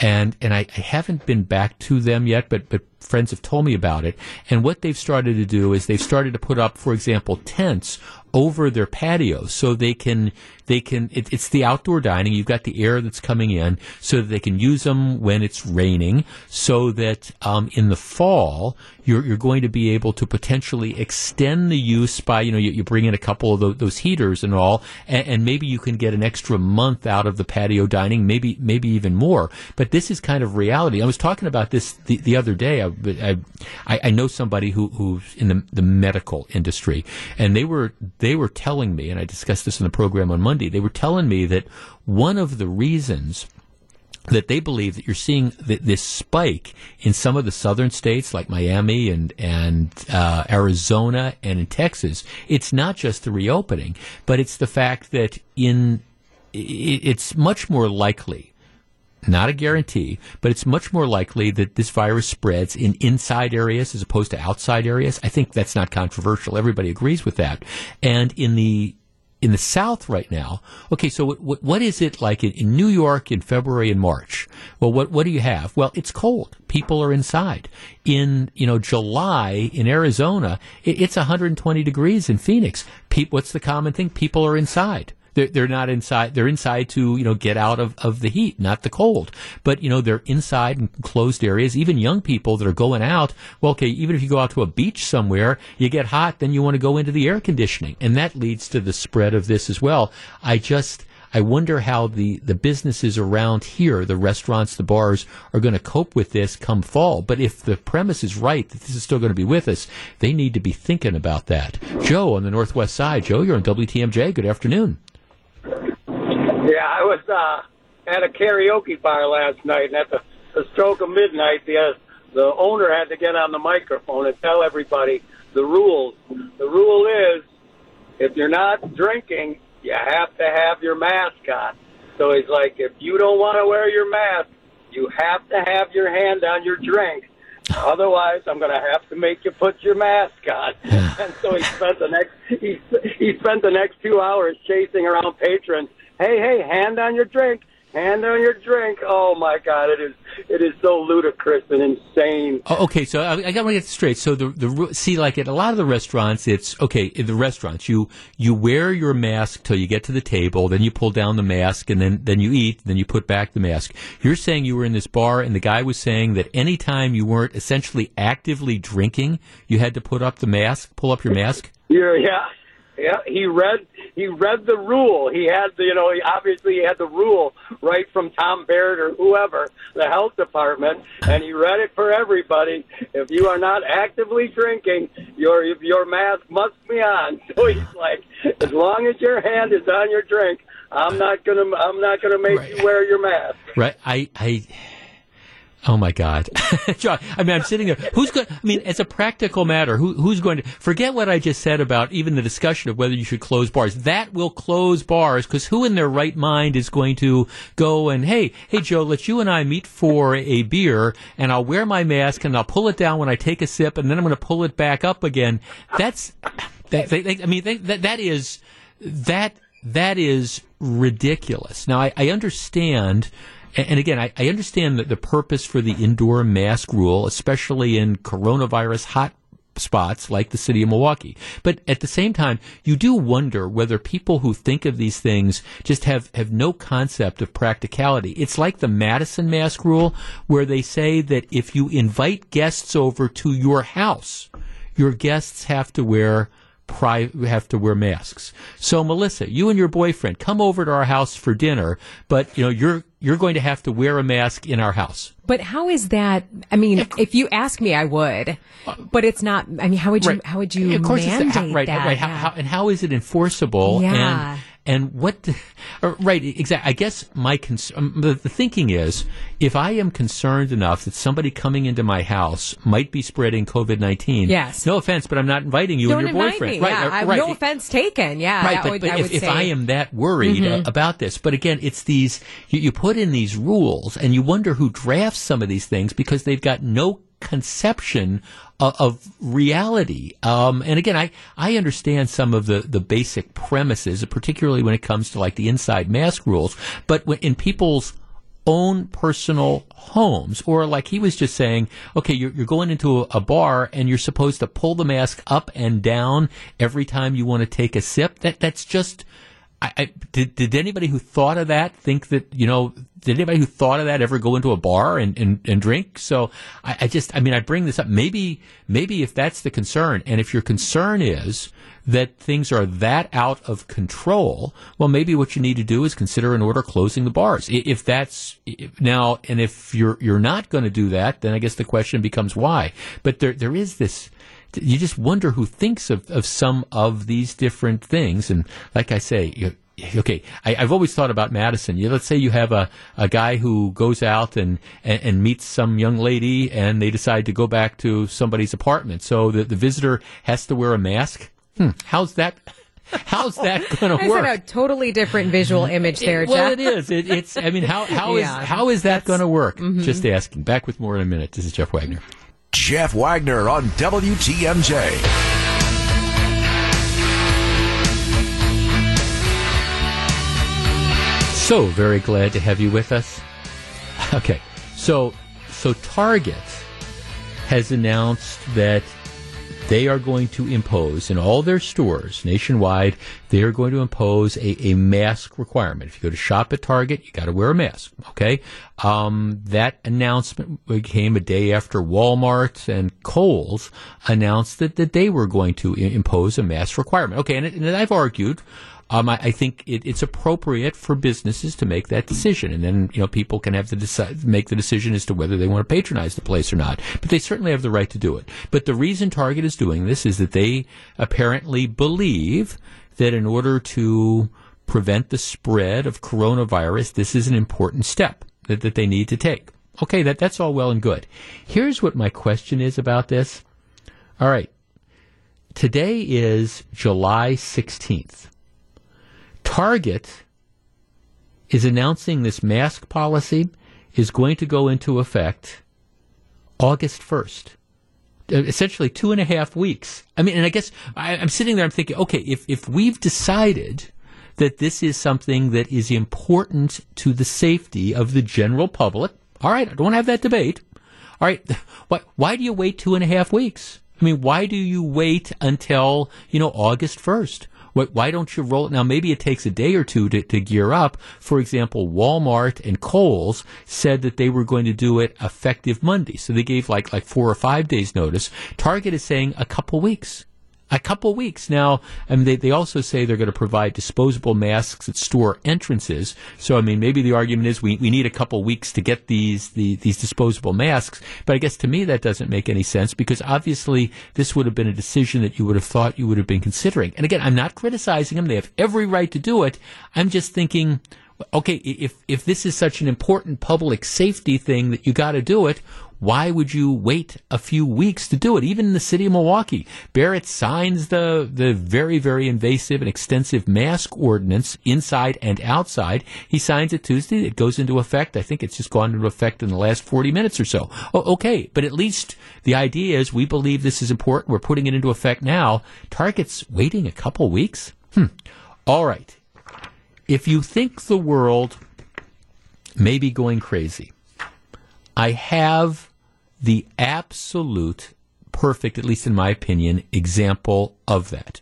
and and I, I, haven't been back to them yet, but but friends have told me about it. And what they've started to do is they've started to put up, for example, tents over their patios so they can they can it, it's the outdoor dining. You've got the air that's coming in so that they can use them when it's raining so that um, in the fall you're, you're going to be able to potentially extend the use by you know you, you bring in a couple of those, those heaters and all and, and, maybe you can get an extra month out of the patio dining maybe maybe even more. But this is kind of reality. I was talking about this the, the other day. I, I, I know somebody who, who's in the, the medical industry and they were they were telling me, and I discussed this in the program on Monday, they were telling me that one of the reasons that they believe that you're seeing th- this spike in some of the southern states like Miami and and uh, Arizona and in Texas. It's not just the reopening, but it's the fact that in it's much more likely not a guarantee, but it's much more likely that this virus spreads in inside areas as opposed to outside areas. I think that's not controversial. Everybody agrees with that. And in the in the South right now, okay, so what, what is it like in, in, New York in February and March? Well, what, what do you have? Well, it's cold. People are inside. In, you know, July in Arizona, it, it's 120 degrees in Phoenix. Pe- what's the common thing? People are inside. They're, they're not inside. They're inside to, you know, get out of, of the heat, not the cold. But, you know, they're inside in closed areas. Even young people that are going out, well, okay, even if you go out to a beach somewhere, you get hot, then you want to go into the air conditioning. And that leads to the spread of this as well. I just, I wonder how the, the businesses around here, the restaurants, the bars, are going to cope with this come fall. But if the premise is right that this is still going to be with us, they need to be thinking about that. Joe on the Northwest side. Joe, you're on WTMJ. Good afternoon. Yeah, I was uh, at a karaoke bar last night, and at the, the stroke of midnight, the uh, the owner had to get on the microphone and tell everybody the rules. The rule is, if you're not drinking, you have to have your mask on. So he's like, if you don't want to wear your mask, you have to have your hand on your drink. Otherwise, I'm going to have to make you put your mask on. and so he spent the next he he spent the next two hours chasing around patrons hey, hey, hand on your drink, hand on your drink. Oh my God, it is it is so ludicrous and insane. Oh, okay, so I, I got to get this straight. So the the see, like at a lot of the restaurants, it's okay. In the restaurants, you you wear your mask till you get to the table, then you pull down the mask, and then then you eat, then you put back the mask. You're saying you were in this bar, and the guy was saying that anytime you weren't essentially actively drinking, you had to put up the mask, pull up your mask. Yeah, yeah. Yeah, he read he read the rule. He had the you know he obviously he had the rule right from Tom Barrett or whoever the health department, and he read it for everybody. If you are not actively drinking, your your mask must be on. So he's like, as long as your hand is on your drink, I'm not gonna I'm not gonna make right. you wear your mask. Right. I I Oh my God, John! I mean, I'm sitting there. Who's going? I mean, as a practical matter, who, who's going to forget what I just said about even the discussion of whether you should close bars? That will close bars because who in their right mind is going to go and hey, hey, Joe, let you and I meet for a beer, and I'll wear my mask and I'll pull it down when I take a sip, and then I'm going to pull it back up again. That's that. They, they, I mean, they, that that is that that is ridiculous. Now, I, I understand and again, I, I understand that the purpose for the indoor mask rule, especially in coronavirus hot spots like the city of Milwaukee. But at the same time, you do wonder whether people who think of these things just have, have no concept of practicality. It's like the Madison mask rule where they say that if you invite guests over to your house, your guests have to wear pri- have to wear masks. So Melissa, you and your boyfriend come over to our house for dinner, but you know you're you're going to have to wear a mask in our house. But how is that? I mean, if you ask me, I would. Uh, but it's not. I mean, how would you? Right. How would you of course mandate how, right, that? Right. How, how, and how is it enforceable? Yeah. And what, right, exactly. I guess my, cons- um, the, the thinking is if I am concerned enough that somebody coming into my house might be spreading COVID 19, yes. no offense, but I'm not inviting you Don't and your boyfriend. Me. Right, yeah, right, right. No offense taken. Yeah. Right, but, would, but if, if I am that worried mm-hmm. about this, but again, it's these, you, you put in these rules and you wonder who drafts some of these things because they've got no conception of, of reality. Um, and again, I, I understand some of the, the basic premises, particularly when it comes to like the inside mask rules, but when, in people's own personal homes, or like he was just saying, okay, you're, you're going into a, a, bar and you're supposed to pull the mask up and down every time you want to take a sip. That that's just. I, I, did, did anybody who thought of that think that you know did anybody who thought of that ever go into a bar and, and, and drink so I, I just i mean i bring this up maybe maybe if that's the concern and if your concern is that things are that out of control, well, maybe what you need to do is consider an order closing the bars. If that's now, and if you're you're not going to do that, then I guess the question becomes why. But there there is this. You just wonder who thinks of, of some of these different things. And like I say, you, okay, I, have always thought about Madison. You, let's say you have a, a guy who goes out and, and, and, meets some young lady and they decide to go back to somebody's apartment. So the, the visitor has to wear a mask. Hmm, how's that? How's that going to work? a totally different visual image there, it, well, it is. It, it's. I mean, how how yeah, is how is that going to work? Mm-hmm. Just asking. Back with more in a minute. This is Jeff Wagner. Jeff Wagner on WTMJ. So very glad to have you with us. Okay, so so Target has announced that they are going to impose in all their stores nationwide, they are going to impose a, a mask requirement. If you go to shop at Target, you got to wear a mask. Okay. Um, that announcement came a day after Walmart and Kohl's announced that, that they were going to impose a mask requirement. Okay. And, and I've argued um, I, I, think it, it's appropriate for businesses to make that decision, and then you know people can have to decide, make the decision as to whether they want to patronize the place or not. But they certainly have the right to do it. But the reason Target is doing this is that they apparently believe that in order to prevent the spread of coronavirus, this is an important step that, that they need to take. Okay, that, that's all well and good. Here's what my question is about this. All right. Today is July 16th. Target is announcing this mask policy is going to go into effect August 1st. Uh, essentially two and a half weeks. I mean, and I guess I, am sitting there, I'm thinking, okay, if, if we've decided that this is something that is important to the safety of the general public, all right, I don't have that debate. All right, why, why do you wait two and a half weeks? I mean, why do you wait until, you know, August 1st? Why don't you roll it now? Maybe it takes a day or two to, to gear up. For example, Walmart and Kohl's said that they were going to do it effective Monday, so they gave like like four or five days notice. Target is saying a couple weeks a couple weeks. Now, I mean, they, they also say they're going to provide disposable masks at store entrances. So, I mean, maybe the argument is we, we need a couple weeks to get these, the, these disposable masks. But I guess to me that doesn't make any sense because obviously this would have been a decision that you would have thought you would have been considering. And again, I'm not criticizing them. They have every right to do it. I'm just thinking, okay, if, if this is such an important public safety thing that you got to do it, why would you wait a few weeks to do it? Even in the city of Milwaukee, Barrett signs the, the very, very invasive and extensive mask ordinance inside and outside. He signs it Tuesday. It goes into effect. I think it's just gone into effect in the last 40 minutes or so. Okay. But at least the idea is we believe this is important. We're putting it into effect now. Target's waiting a couple weeks. Hmm. All right. If you think the world may be going crazy, I have the absolute perfect, at least in my opinion, example of that.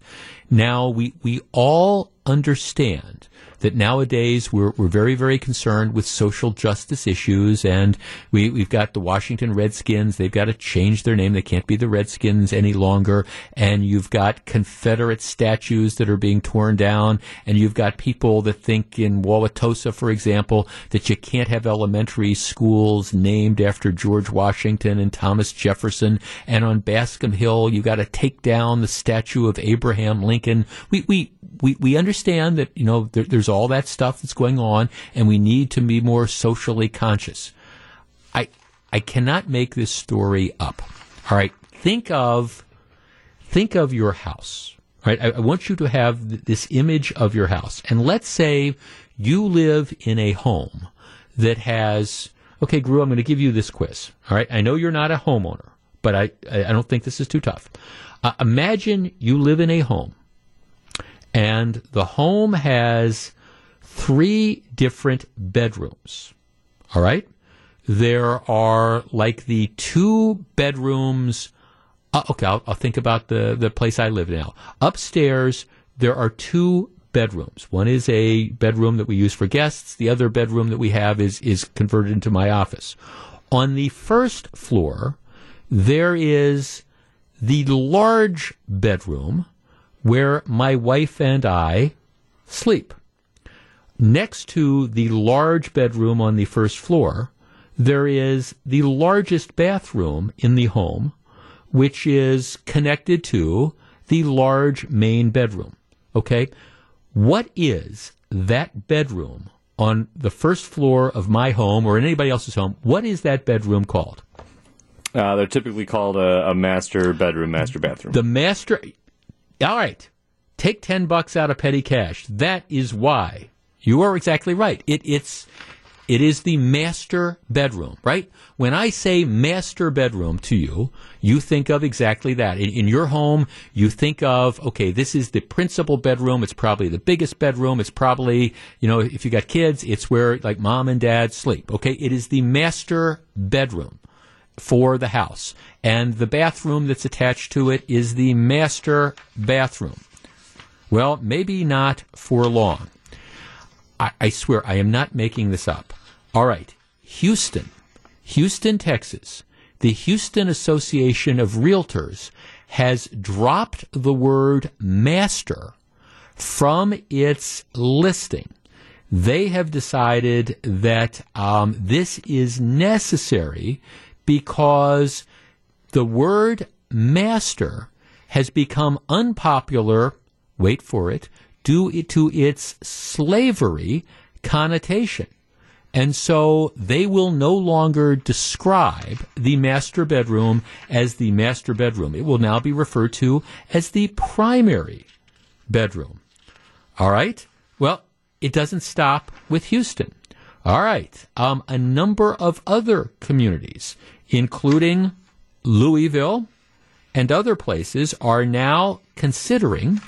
Now, we, we all understand that nowadays we're, we're very, very concerned with social justice issues, and we, we've got the Washington Redskins. They've got to change their name. They can't be the Redskins any longer. And you've got Confederate statues that are being torn down, and you've got people that think in Wauwatosa, for example, that you can't have elementary schools named after George Washington and Thomas Jefferson. And on Bascom Hill, you've got to take down the statue of Abraham Lincoln we we we, we understand that you know there, there's all that stuff that's going on, and we need to be more socially conscious. I I cannot make this story up. All right, think of think of your house. Right, I, I want you to have th- this image of your house, and let's say you live in a home that has. Okay, Gru, I'm going to give you this quiz. All right, I know you're not a homeowner, but I I don't think this is too tough. Uh, imagine you live in a home and the home has three different bedrooms. All right? There are like the two bedrooms. Uh, okay, I'll, I'll, think about the, the place I live now. Upstairs, there are two bedrooms. One is a bedroom that we use for guests. The other bedroom that we have is, is converted into my office. On the first floor, there is the large bedroom where my wife and I sleep. Next to the large bedroom on the first floor, there is the largest bathroom in the home, which is connected to the large main bedroom. Okay? What is that bedroom on the first floor of my home or in anybody else's home? What is that bedroom called? Uh, they're typically called a, a master bedroom, master bathroom. The master. All right. Take 10 bucks out of petty cash. That is why. You are exactly right. It, it's, it is the master bedroom, right? When I say master bedroom to you, you think of exactly that. In, in, your home, you think of, okay, this is the principal bedroom. It's probably the biggest bedroom. It's probably, you know, if you got kids, it's where like mom and dad sleep. Okay. It is the master bedroom for the house. And the bathroom that's attached to it is the master bathroom. Well, maybe not for long. I, I swear, I am not making this up. All right, Houston, Houston, Texas. The Houston Association of Realtors has dropped the word master from its listing. They have decided that um, this is necessary because the word master has become unpopular wait for it, due to its slavery connotation. And so they will no longer describe the master bedroom as the master bedroom. It will now be referred to as the primary bedroom. All right? Well, it doesn't stop with Houston. All right. Um, a number of other communities, including Louisville and other places, are now considering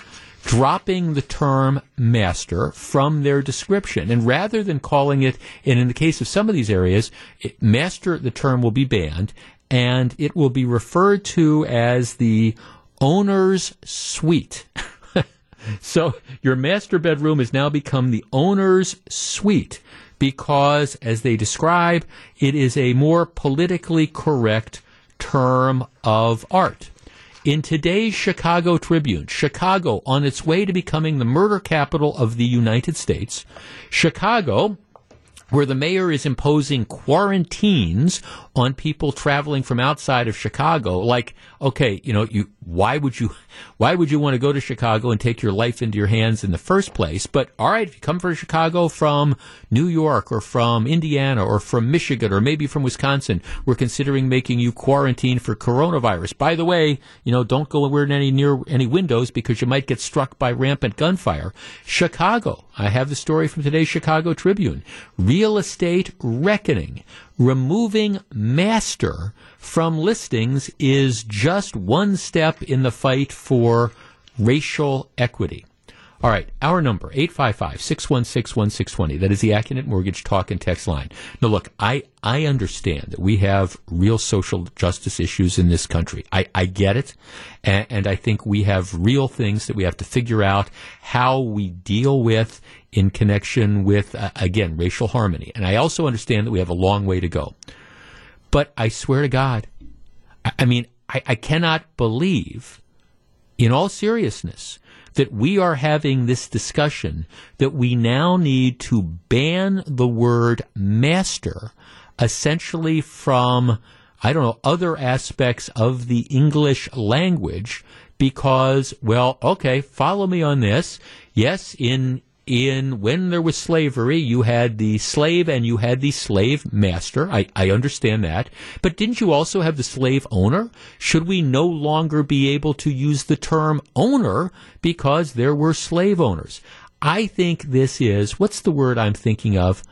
dropping the term master from their description. And rather than calling it, and in the case of some of these areas, it, master, the term will be banned, and it will be referred to as the owner's suite. so your master bedroom has now become the owner's suite because, as they describe, it is a more politically correct term of art. In today's Chicago Tribune, Chicago on its way to becoming the murder capital of the United States, Chicago where the mayor is imposing quarantines on people traveling from outside of Chicago. Like, okay, you know, you why would you why would you want to go to Chicago and take your life into your hands in the first place? But all right, if you come from Chicago from New York or from Indiana or from Michigan or maybe from Wisconsin, we're considering making you quarantine for coronavirus. By the way, you know, don't go anywhere any near any windows because you might get struck by rampant gunfire. Chicago, I have the story from today's Chicago Tribune. Real estate reckoning removing master from listings is just one step in the fight for racial equity. All right, our number, 855-616-1620. That is the Accunet Mortgage Talk and Text line. Now look, I, I understand that we have real social justice issues in this country. I, I get it. And, and I think we have real things that we have to figure out how we deal with in connection with, uh, again, racial harmony. And I also understand that we have a long way to go. But I swear to God, I, I mean, I, I cannot believe, in all seriousness, that we are having this discussion that we now need to ban the word master essentially from, I don't know, other aspects of the English language because, well, okay, follow me on this. Yes, in in when there was slavery, you had the slave and you had the slave master. I, I understand that. But didn't you also have the slave owner? Should we no longer be able to use the term owner because there were slave owners? I think this is, what's the word I'm thinking of?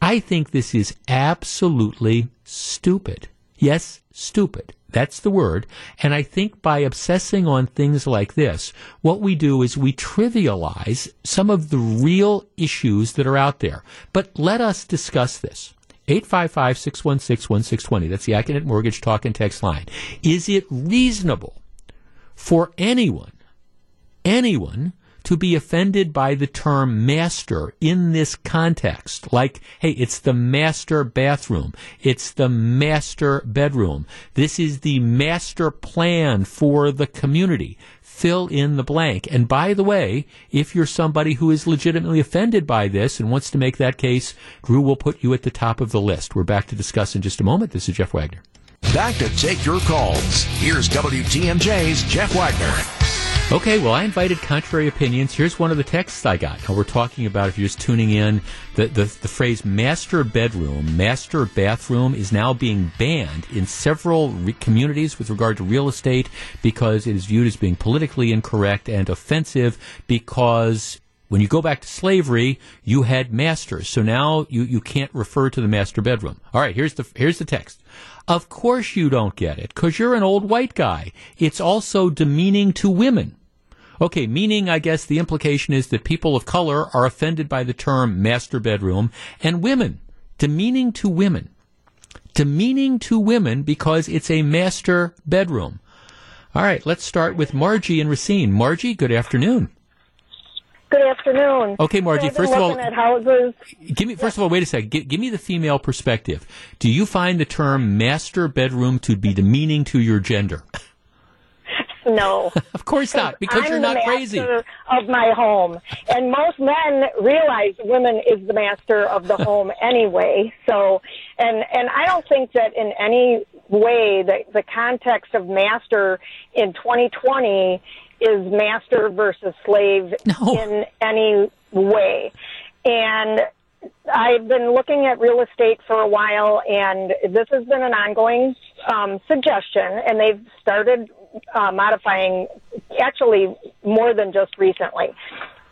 I think this is absolutely stupid. Yes, stupid. That's the word. And I think by obsessing on things like this, what we do is we trivialize some of the real issues that are out there. But let us discuss this. 855-616-1620. That's the Accunet Mortgage Talk and Text line. Is it reasonable for anyone, anyone to be offended by the term master in this context. Like, hey, it's the master bathroom. It's the master bedroom. This is the master plan for the community. Fill in the blank. And by the way, if you're somebody who is legitimately offended by this and wants to make that case, Drew will put you at the top of the list. We're back to discuss in just a moment. This is Jeff Wagner. Back to take your calls. Here's WTMJ's Jeff Wagner. Okay, well, I invited contrary opinions. Here's one of the texts I got. Now, we're talking about, if you're just tuning in, the, the, the, phrase master bedroom, master bathroom is now being banned in several re- communities with regard to real estate because it is viewed as being politically incorrect and offensive because when you go back to slavery, you had masters. So now you, you can't refer to the master bedroom. All right, here's the, here's the text. Of course you don't get it, because you're an old white guy. It's also demeaning to women. Okay, meaning, I guess the implication is that people of color are offended by the term master bedroom, and women, demeaning to women. Demeaning to women because it's a master bedroom. All right, let's start with Margie and Racine. Margie, good afternoon. Good afternoon. Okay, Margie. So first of all, give me first of all. Wait a second. Give, give me the female perspective. Do you find the term master bedroom to be demeaning to your gender? No. of course not, because I'm you're not the crazy. Of my home, and most men realize women is the master of the home anyway. So, and and I don't think that in any way that the context of master in 2020 is master versus slave no. in any way. And I've been looking at real estate for a while, and this has been an ongoing um, suggestion, and they've started uh, modifying actually more than just recently.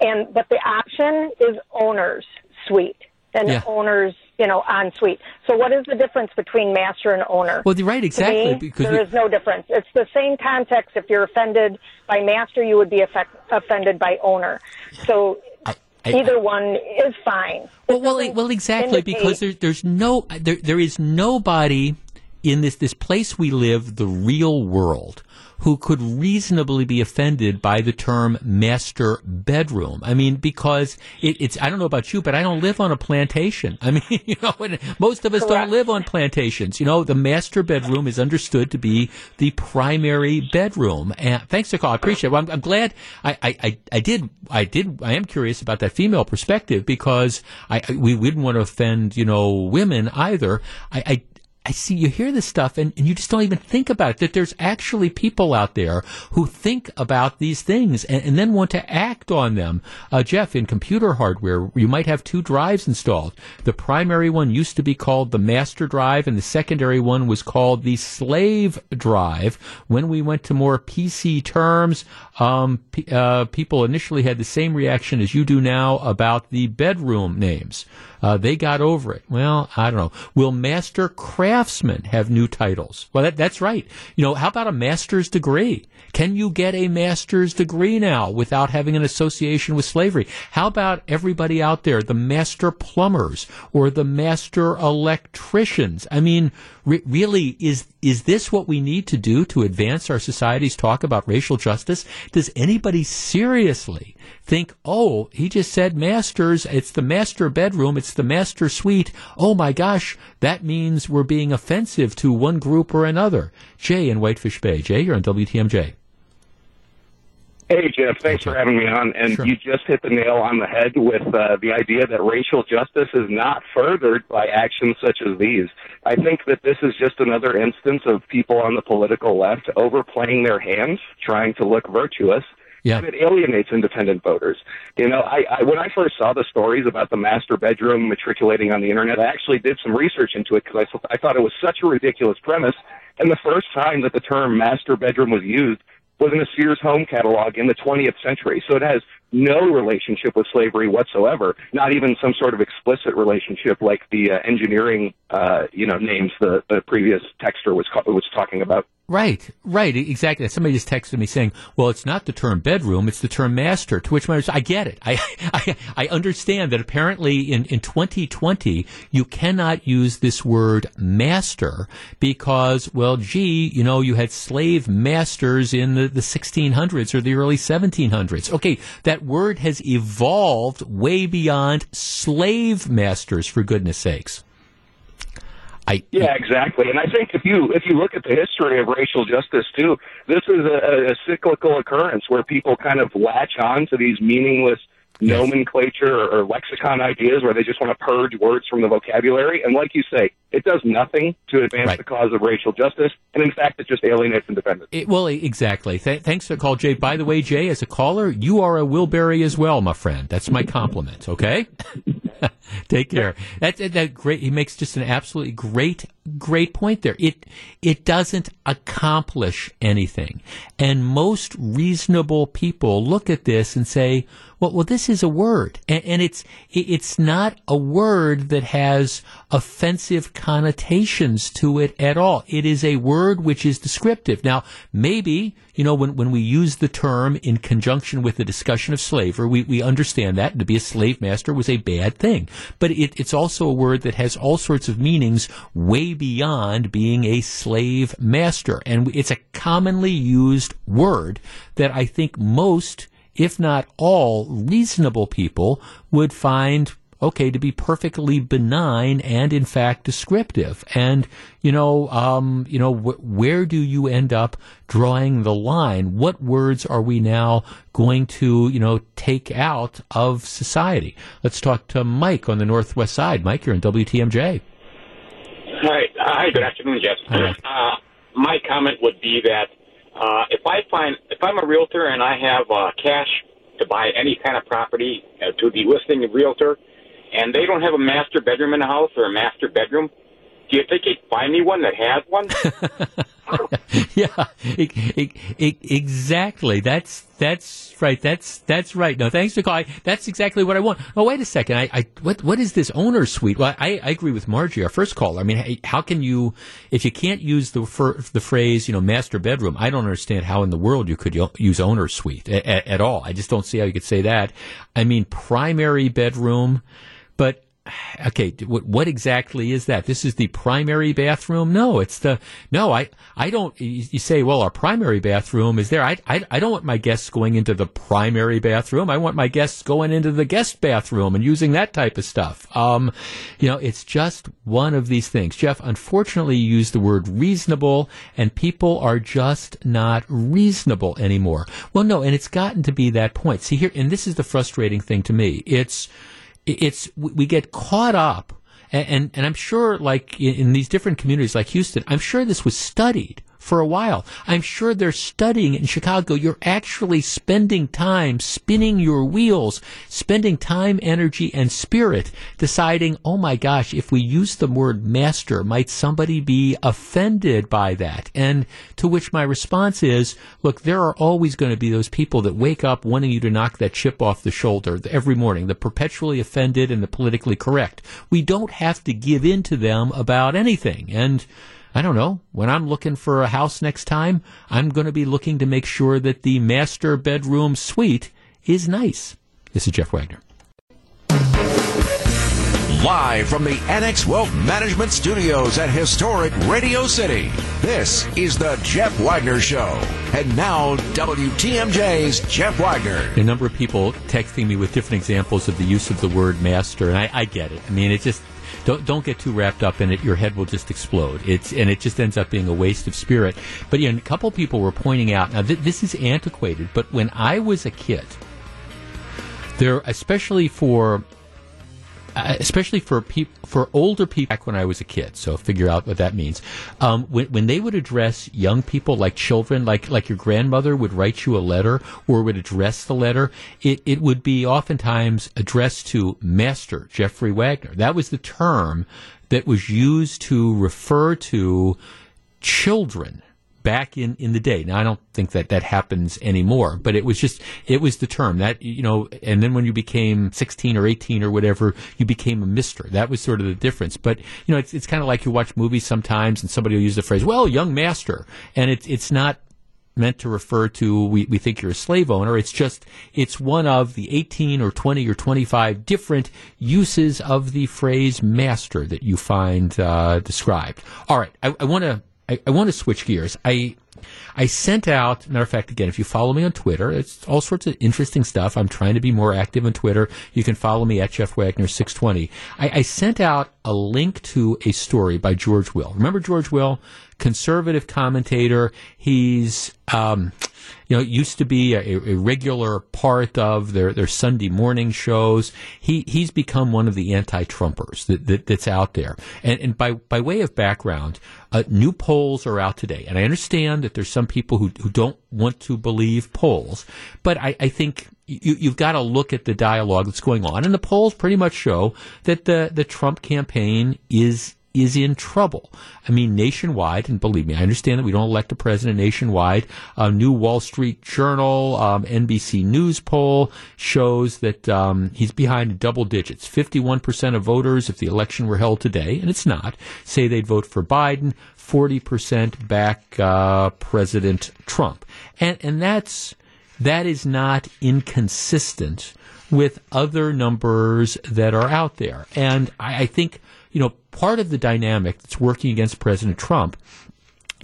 And but the option is owner's suite and Yeah. owner's you know en suite. So what is the difference between master and owner? Well, you're right, exactly, me, because there we- is no difference. It's the same context. If you're offended by master, you would be affect, offended by owner. So I- either one is fine. Well, well, well, exactly, indicate- because there's there's no there there is nobody in this this place we live, the real world, who could reasonably be offended by the term master bedroom. I mean, because it, it's I don't know about you, but I don't live on a plantation. I mean, you know, most of us don't live on plantations. You know, the master bedroom is understood to be the primary bedroom. And thanks call. I appreciate it. Well, I'm, I'm glad I, I, I, I did I did I am curious about that female perspective because I, I we wouldn't want to offend you know women either. I, I I see you hear this stuff and, and you just don't even think about it. That there's actually people out there who think about these things and, and then want to act on them. Uh, Jeff, in computer hardware, you might have two drives installed. The primary one used to be called the master drive and the secondary one was called the slave drive. When we went to more PC terms, um, p- uh, people initially had the same reaction as you do now about the bedroom names. Uh, they got over it. Well, I don't know. Will master craftsmen have new titles? Well, that, that's right. You know, how about a master's degree? Can you get a master's degree now without having an association with slavery? How about everybody out there, the master plumbers or the master electricians? I mean, re- really, is is this what we need to do to advance our society's talk about racial justice? Does anybody seriously think, oh, he just said masters, it's the master bedroom, it's the master suite. Oh my gosh, that means we're being offensive to one group or another. Jay in Whitefish Bay. Jay, you're on WTMJ. Hey, Jeff, thanks for having me on. And sure. you just hit the nail on the head with uh, the idea that racial justice is not furthered by actions such as these. I think that this is just another instance of people on the political left overplaying their hands, trying to look virtuous. Yeah. And it alienates independent voters. You know, I, I when I first saw the stories about the master bedroom matriculating on the internet, I actually did some research into it because I, I thought it was such a ridiculous premise. And the first time that the term master bedroom was used was in a Sears home catalog in the 20th century. So it has no relationship with slavery whatsoever, not even some sort of explicit relationship like the uh, engineering, uh, you know, names the, the previous texter was, was talking about. Right, right, exactly. Somebody just texted me saying, "Well, it's not the term bedroom; it's the term master." To which my I get it. I I, I understand that apparently in, in 2020 you cannot use this word master because, well, gee, you know, you had slave masters in the, the 1600s or the early 1700s. Okay, that word has evolved way beyond slave masters, for goodness sakes. I, yeah, exactly. And I think if you if you look at the history of racial justice too, this is a, a cyclical occurrence where people kind of latch on to these meaningless yes. nomenclature or, or lexicon ideas where they just want to purge words from the vocabulary. And like you say, it does nothing to advance right. the cause of racial justice, and in fact, it just alienates independence. It, well, exactly. Th- thanks for the call, Jay. By the way, Jay, as a caller, you are a Wilbury as well, my friend. That's my compliment. Okay. Take care. That, that, that great. He makes just an absolutely great, great point there. It it doesn't accomplish anything, and most reasonable people look at this and say, "Well, well, this is a word, and, and it's it's not a word that has offensive connotations to it at all. It is a word which is descriptive. Now, maybe you know, when, when we use the term in conjunction with the discussion of slavery, we, we understand that to be a slave master was a bad thing. But it, it's also a word that has all sorts of meanings way beyond being a slave master. And it's a commonly used word that I think most, if not all, reasonable people would find okay, to be perfectly benign and in fact descriptive. And, you know, um, you know, wh- where do you end up drawing the line? What words are we now going to, you know, take out of society? Let's talk to Mike on the Northwest side. Mike, you're in WTMJ. Hi, hi, good afternoon, Jeff. Uh, my comment would be that uh, if I find if I'm a realtor and I have uh, cash to buy any kind of property uh, to the listing realtor, and they don't have a master bedroom in the house or a master bedroom, do you think he'd find me one that has one? yeah, exactly. That's that's right. That's that's right. No, thanks for calling. That's exactly what I want. Oh, wait a second. I, I what what is this owner suite? Well, I, I agree with Margie, our first caller. I mean, how can you, if you can't use the the phrase, you know, master bedroom? I don't understand how in the world you could use owner suite at all. I just don't see how you could say that. I mean, primary bedroom. Okay, what, what exactly is that? This is the primary bathroom? No, it's the no. I I don't. You say, well, our primary bathroom is there. I I, I don't want my guests going into the primary bathroom. I want my guests going into the guest bathroom and using that type of stuff. Um, you know, it's just one of these things. Jeff, unfortunately, you use the word reasonable, and people are just not reasonable anymore. Well, no, and it's gotten to be that point. See here, and this is the frustrating thing to me. It's it's we get caught up, and and, and I'm sure like in, in these different communities like Houston, I'm sure this was studied for a while. I'm sure they're studying in Chicago. You're actually spending time spinning your wheels, spending time, energy, and spirit deciding, oh my gosh, if we use the word master, might somebody be offended by that? And to which my response is, look, there are always going to be those people that wake up wanting you to knock that chip off the shoulder every morning, the perpetually offended and the politically correct. We don't have to give in to them about anything. And I don't know. When I'm looking for a house next time, I'm going to be looking to make sure that the master bedroom suite is nice. This is Jeff Wagner. Live from the Annex Wealth Management Studios at historic Radio City, this is the Jeff Wagner Show. And now, WTMJ's Jeff Wagner. A number of people texting me with different examples of the use of the word master, and I, I get it. I mean, it just don't don't get too wrapped up in it. Your head will just explode. It's and it just ends up being a waste of spirit. But yeah, a couple people were pointing out. Now th- this is antiquated, but when I was a kid, there especially for uh, especially for peop- for older people back when I was a kid. So figure out what that means. Um, when, when they would address young people like children, like like your grandmother would write you a letter or would address the letter, it, it would be oftentimes addressed to Master Jeffrey Wagner. That was the term that was used to refer to children back in, in the day. Now, I don't think that that happens anymore, but it was just, it was the term that, you know, and then when you became 16 or 18 or whatever, you became a mister. That was sort of the difference. But, you know, it's, it's kind of like you watch movies sometimes and somebody will use the phrase, well, young master. And it's, it's not meant to refer to we, we think you're a slave owner. It's just it's one of the 18 or 20 or 25 different uses of the phrase master that you find uh, described. All right, I, I want to I, I want to switch gears. I I sent out, matter of fact, again, if you follow me on Twitter, it's all sorts of interesting stuff. I'm trying to be more active on Twitter. You can follow me at Jeff Wagner 620. I, I sent out a link to a story by George Will. Remember George Will? Conservative commentator. He's, um, you know, used to be a, a, regular part of their, their Sunday morning shows. He he's become one of the anti-Trumpers that, that that's out there. And, and by by way of background, uh, new polls are out today, and I understand that there's some people who who don't want to believe polls, but I, I think you, you've got to look at the dialogue that's going on, and the polls pretty much show that the the Trump campaign is is in trouble. I mean, nationwide, and believe me, I understand that we don't elect a president nationwide. A new Wall Street Journal, um, NBC News poll shows that um, he's behind double digits. 51% of voters, if the election were held today, and it's not, say they'd vote for Biden. 40% back uh, President Trump. And, and that's, that is not inconsistent with other numbers that are out there. And I, I think you know, part of the dynamic that's working against President Trump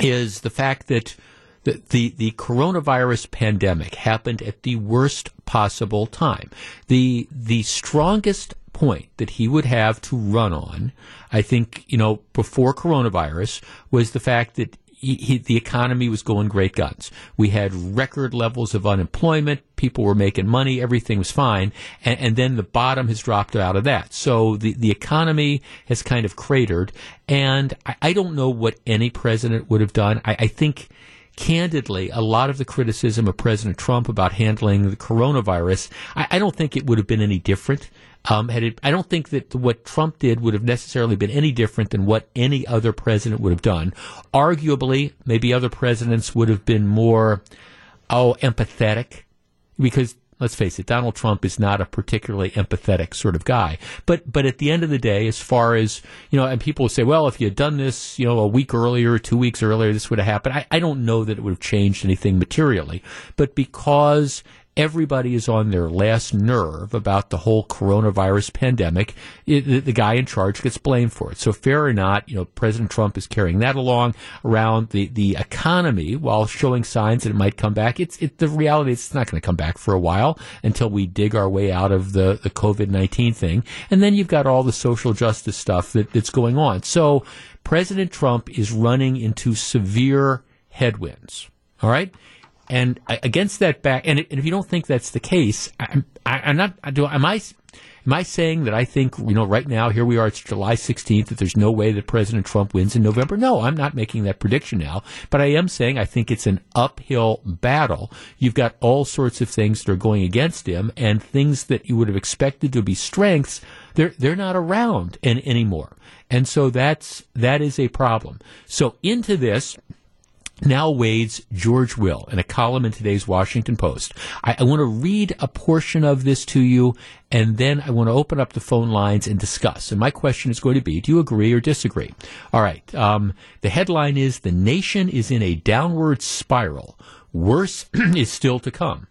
is the fact that the, the, the coronavirus pandemic happened at the worst possible time. The, the strongest point that he would have to run on, I think, you know, before coronavirus was the fact that he, he, the economy was going great guns. We had record levels of unemployment. People were making money. Everything was fine. And, and, then the bottom has dropped out of that. So the, the economy has kind of cratered. And I, I don't know what any president would have done. I, I think candidly, a lot of the criticism of President Trump about handling the coronavirus, I, I, don't think it would have been any different. Um, had it, I don't think that what Trump did would have necessarily been any different than what any other president would have done. Arguably, maybe other presidents would have been more, oh, empathetic, because let's face it, Donald Trump is not a particularly empathetic sort of guy. But but at the end of the day, as far as you know, and people say, well, if you had done this, you know, a week earlier, two weeks earlier, this would have happened. I, I don't know that it would have changed anything materially. But because everybody is on their last nerve about the whole coronavirus pandemic. It, the, guy in charge gets blamed for it. So fair or not, you know, President Trump is carrying that along around the, the economy while showing signs that it might come back. It's it, the reality is it's not going to come back for a while until we dig our way out of the, the COVID-19 thing. And then you've got all the social justice stuff that, that's going on. So President Trump is running into severe headwinds. All right. And against that back, and, if you don't think that's the case, I'm, I, am not. Do am I? Am I saying that I think you know right now here we are it's July 16th that there's no way that President Trump wins in November? No, I'm not making that prediction now, but I am saying I think it's an uphill battle. You've got all sorts of things that are going against him, and things that you would have expected to be strengths they're they're not around in, anymore, and so that's that is a problem. So into this now wades George Will in a column in today's Washington Post. I, I, want to read a portion of this to you, and then I want to open up the phone lines and discuss. And my question is going to be: Do you agree or disagree? All right. Um, the headline is: The nation is in a downward spiral. Worse is still to come.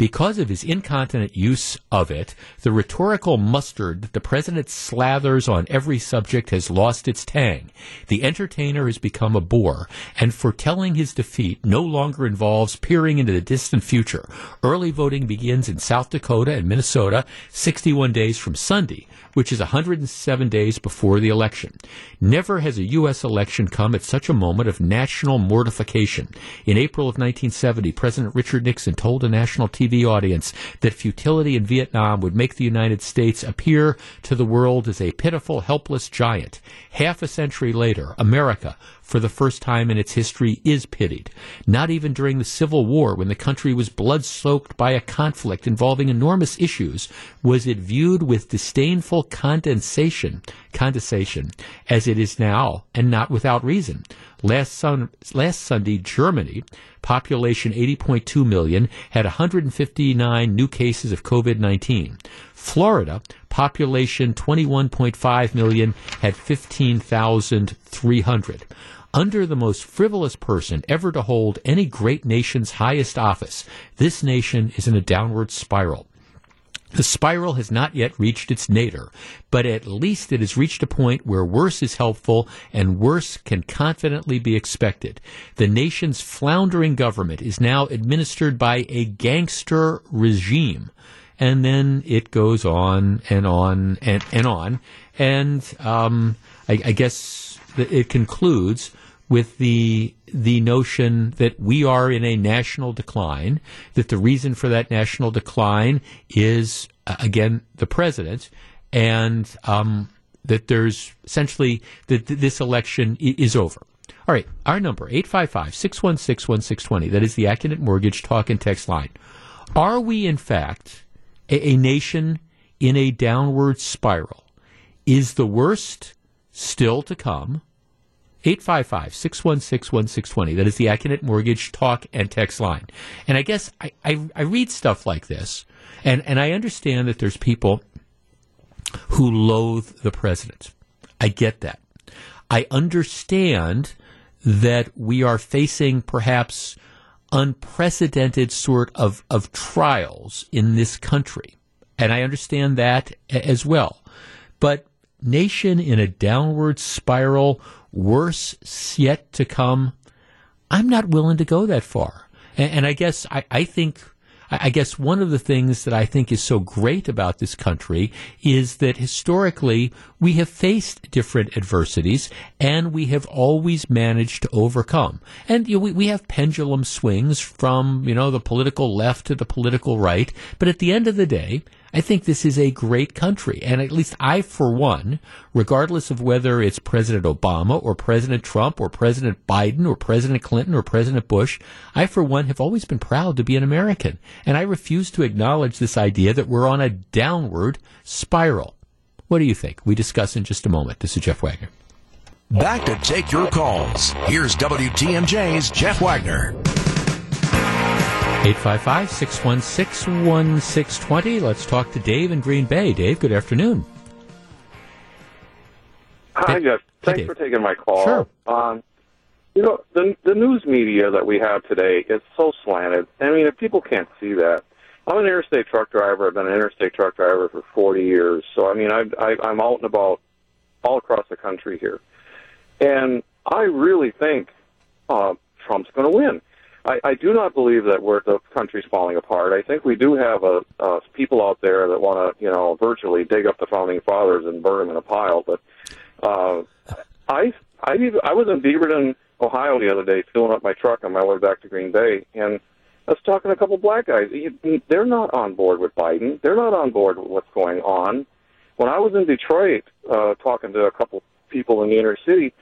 Because of his incontinent use of it, the rhetorical mustard that the president slathers on every subject has lost its tang. The entertainer has become a bore, and foretelling his defeat no longer involves peering into the distant future. Early voting begins in South Dakota and Minnesota 61 days from Sunday, which is 107 days before the election. Never has a U.S. election come at such a moment of national mortification. In April of 1970, President Richard Nixon told a national TV audience that futility in Vietnam would make the United States appear to the world as a pitiful, helpless giant. Half a century later, America, for the first time in its history, is pitied. Not even during the Civil War, when the country was blood soaked by a conflict involving enormous issues, was it viewed with disdainful condensation, condensation, as it is now, and not without reason. Last, sun, last Sunday, Germany, population 80.2 million, had 159 new cases of COVID-19. Florida, population 21.5 million, had 15,300 under the most frivolous person ever to hold any great nation's highest office, this nation is in a downward spiral. The spiral has not yet reached its nadir, but at least it has reached a point where worse is helpful and worse can confidently be expected. The nation's floundering government is now administered by a gangster regime. And then it goes on and on and, and on. And um, I, I guess it concludes with the the notion that we are in a national decline, that the reason for that national decline is uh, again the president, and um, that there's essentially that th- this election is over. All right, our number 855-616-1620. That is the Accunet Mortgage talk and text line. Are we in fact a, a nation in a downward spiral? Is the worst still to come? 855 616 1620. That is the Accunet Mortgage talk and text line. And I guess I, I, I, read stuff like this, and, and I understand that there's people who loathe the president. I get that. I understand that we are facing perhaps unprecedented sort of, of trials in this country. And I understand that as well. But nation in a downward spiral worse yet to come, I'm not willing to go that far. And, and I guess I, I think I guess one of the things that I think is so great about this country is that historically we have faced different adversities and we have always managed to overcome. And you know, we, we have pendulum swings from, you know, the political left to the political right. But at the end of the day, I think this is a great country. And at least I, for one, regardless of whether it's President Obama or President Trump or President Biden or President Clinton or President Bush, I, for one, have always been proud to be an American. And I refuse to acknowledge this idea that we're on a downward spiral. What do you think? We discuss in just a moment. This is Jeff Wagner. Back to take your calls. Here's WTMJ's Jeff Wagner. 855 616 1620. Let's talk to Dave in Green Bay. Dave, good afternoon. Hi, Jeff. Thanks for taking my call. Sure. Um, you know, the the news media that we have today is so slanted. I mean, if people can't see that, I'm an interstate truck driver. I've been an interstate truck driver for 40 years. So, I mean, I, I, I'm out and about all across the country here. And I really think uh, Trump's going to win. I, I do not believe that we're the country's falling apart. I think we do have a, uh, people out there that want to, you know, virtually dig up the founding fathers and burn them in a pile. But uh, I, I, I was in Beaverton, Ohio, the other day, filling up my truck on my way back to Green Bay, and I was talking to a couple black guys. They're not on board with Biden. They're not on board with what's going on. When I was in Detroit, uh, talking to a couple people in the inner city,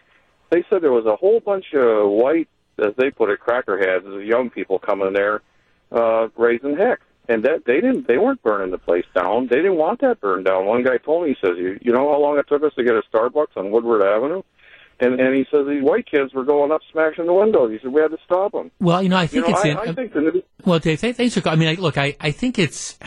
they said there was a whole bunch of white as they put it, crackerheads, is young people coming there, uh, raising heck. And that they didn't, they weren't burning the place down. They didn't want that burned down. One guy told me, he says, "You, you know how long it took us to get a Starbucks on Woodward Avenue?" And and he says these white kids were going up, smashing the windows. He said we had to stop them. Well, you know, I think you know, it's. I, in, I think the, well, Dave, thanks for. I mean, I, look, I, I think it's.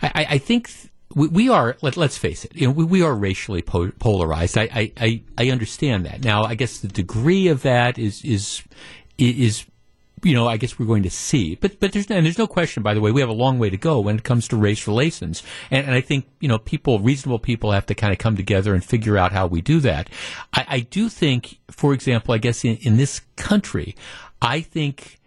I, I think we, we are. Let, us face it. You know, we, we are racially po- polarized. I, I, I, I understand that. Now, I guess the degree of that is is is you know, I guess we're going to see. But but there's and there's no question. By the way, we have a long way to go when it comes to race relations, and, and I think you know people, reasonable people, have to kind of come together and figure out how we do that. I, I do think, for example, I guess in, in this country, I think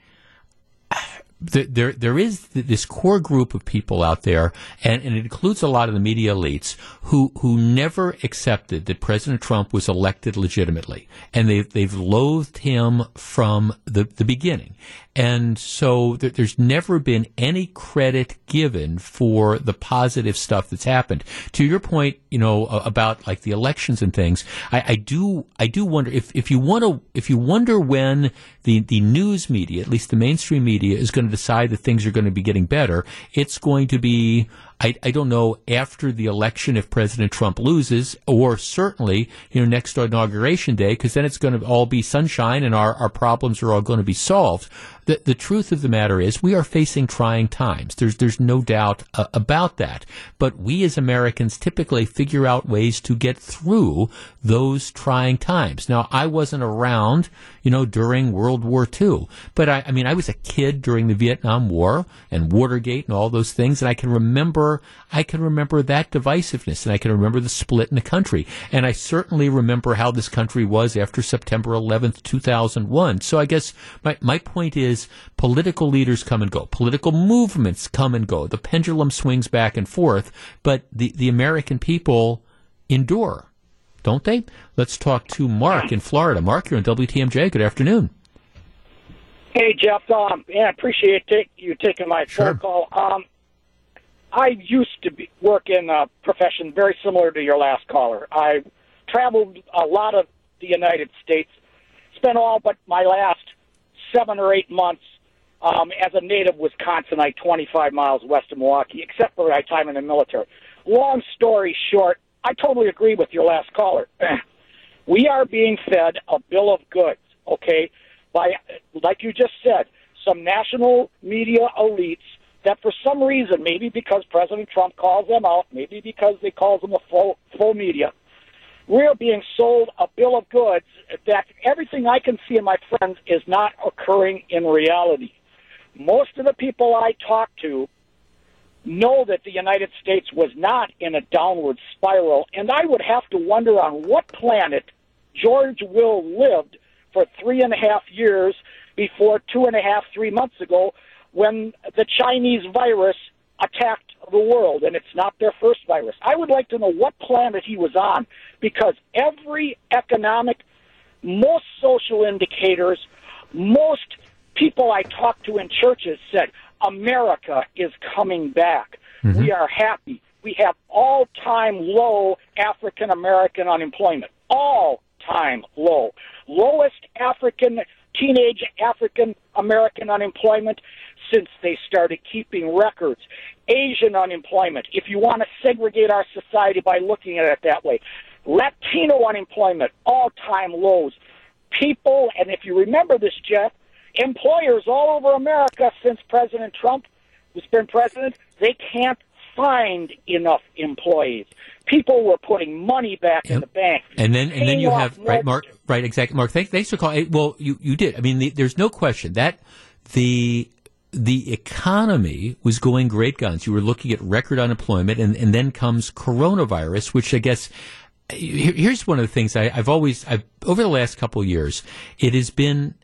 there there is this core group of people out there, and, and, it includes a lot of the media elites who who never accepted that President Trump was elected legitimately, and they they've loathed him from the the beginning. And so th- there's never been any credit given for the positive stuff that's happened. To your point, you know, about like the elections and things, I, I do, I do wonder if, if you want to, if you wonder when the, the news media, at least the mainstream media, is going to decide that things are going to be getting better, it's going to be I, I don't know after the election if President Trump loses, or certainly you know next inauguration day, because then it's going to all be sunshine and our, our problems are all going to be solved. The, the truth of the matter is we are facing trying times. There's there's no doubt uh, about that. But we as Americans typically figure out ways to get through those trying times. Now I wasn't around, you know, during World War II, but I, I mean I was a kid during the Vietnam War and Watergate and all those things, and I can remember I can remember that divisiveness and I can remember the split in the country. And I certainly remember how this country was after September 11th, 2001. So I guess my, my point is political leaders come and go. Political movements come and go. The pendulum swings back and forth, but the, the American people endure, don't they? Let's talk to Mark in Florida. Mark, you're on WTMJ. Good afternoon. Hey, Jeff. Um, yeah, I appreciate take, you taking my sure. phone call. Um, I used to be, work in a profession very similar to your last caller. I traveled a lot of the United States, spent all but my last seven or eight months um, as a native Wisconsinite, 25 miles west of Milwaukee, except for my time in the military. Long story short, I totally agree with your last caller. we are being fed a bill of goods, okay, by, like you just said, some national media elites that for some reason, maybe because President Trump calls them out, maybe because they call them a full, full media, we're being sold a bill of goods that everything I can see in my friends is not occurring in reality. Most of the people I talk to know that the United States was not in a downward spiral, and I would have to wonder on what planet George Will lived for three and a half years before two and a half, three months ago when the Chinese virus attacked the world, and it's not their first virus. I would like to know what planet he was on because every economic, most social indicators, most people I talked to in churches said America is coming back. Mm-hmm. We are happy. We have all time low African American unemployment. All time low. Lowest African, teenage African American unemployment since they started keeping records. Asian unemployment, if you want to segregate our society by looking at it that way. Latino unemployment, all time lows. People, and if you remember this, Jeff, employers all over America since President Trump has been president, they can't find enough employees. People were putting money back yep. in the bank. And then, and then you have right, Mark. Right, exactly, Mark. Thanks, thanks for calling. Well, you you did. I mean, the, there's no question that the the economy was going great guns. You were looking at record unemployment, and, and then comes coronavirus, which I guess here's one of the things I, have always I've, over the last couple of years. It has been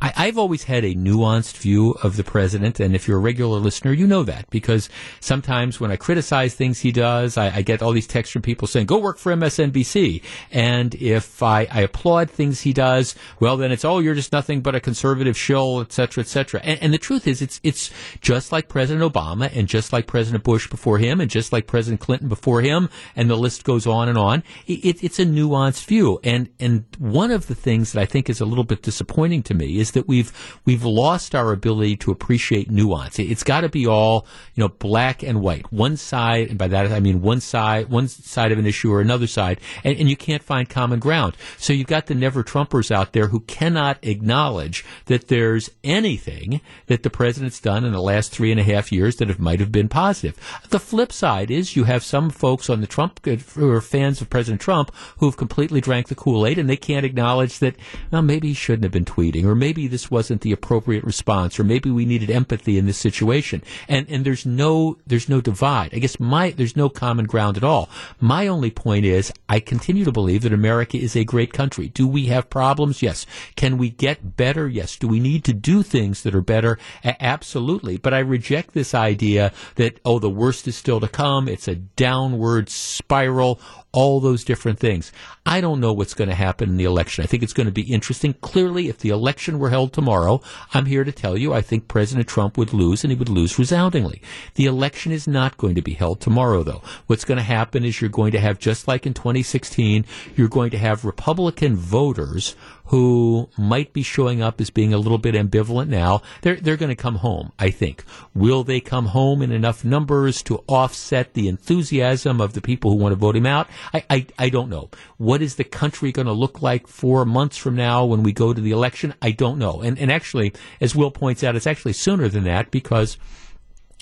I, have always had a nuanced view of the president, and if you're a regular listener, you know that because sometimes when I criticize things he does, I, I get all these texts from people saying, "Go work for MSNBC," and if I, I, applaud things he does, well, then it's oh, you're just nothing but a conservative shill, etc., etc. And, and the truth is, it's it's just like President Obama, and just like President Bush before him, and just like President Clinton before him, and the list goes on and on. It, it's a nuanced view, and and one of the things that I think is a little bit disappointing to me is that we've we've lost our ability to appreciate nuance. It's got to be all you know, black and white, one side, and by that I mean one side, one side of an issue or another side, and, and you can't find common ground. So you've got the never Trumpers out there who cannot acknowledge that there's anything that the president's done in the last three and a half years that have, might have been positive. The flip side is you have some folks on the Trump uh, who are fans of President Trump who have completely drank the Kool Aid and they can't acknowledge that well maybe he shouldn't have been tweeting or maybe this wasn't the appropriate response, or maybe we needed empathy in this situation. And and there's no there's no divide. I guess my there's no common ground at all. My only point is I continue to believe that America is a great country. Do we have problems? Yes. Can we get better? Yes. Do we need to do things that are better? A- absolutely. But I reject this idea that oh the worst is still to come. It's a downward spiral all those different things. I don't know what's going to happen in the election. I think it's going to be interesting. Clearly, if the election were held tomorrow, I'm here to tell you I think President Trump would lose and he would lose resoundingly. The election is not going to be held tomorrow, though. What's going to happen is you're going to have, just like in 2016, you're going to have Republican voters who might be showing up as being a little bit ambivalent now, they're, they're going to come home, I think. Will they come home in enough numbers to offset the enthusiasm of the people who want to vote him out? I, I, I don't know. What is the country going to look like four months from now when we go to the election? I don't know. And, and actually, as Will points out, it's actually sooner than that because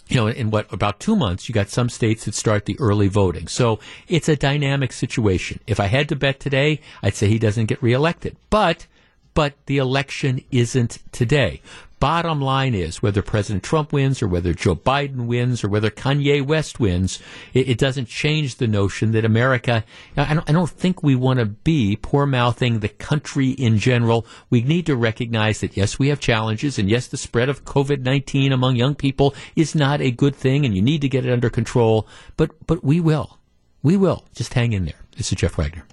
you know, in what about two months, you got some states that start the early voting. So it's a dynamic situation. If I had to bet today, I'd say he doesn't get reelected. But but the election isn't today. Bottom line is whether President Trump wins or whether Joe Biden wins or whether Kanye West wins, it, it doesn't change the notion that America, I don't, I don't think we want to be poor mouthing the country in general. We need to recognize that yes, we have challenges and yes, the spread of COVID-19 among young people is not a good thing and you need to get it under control, but, but we will. We will. Just hang in there. This is Jeff Wagner.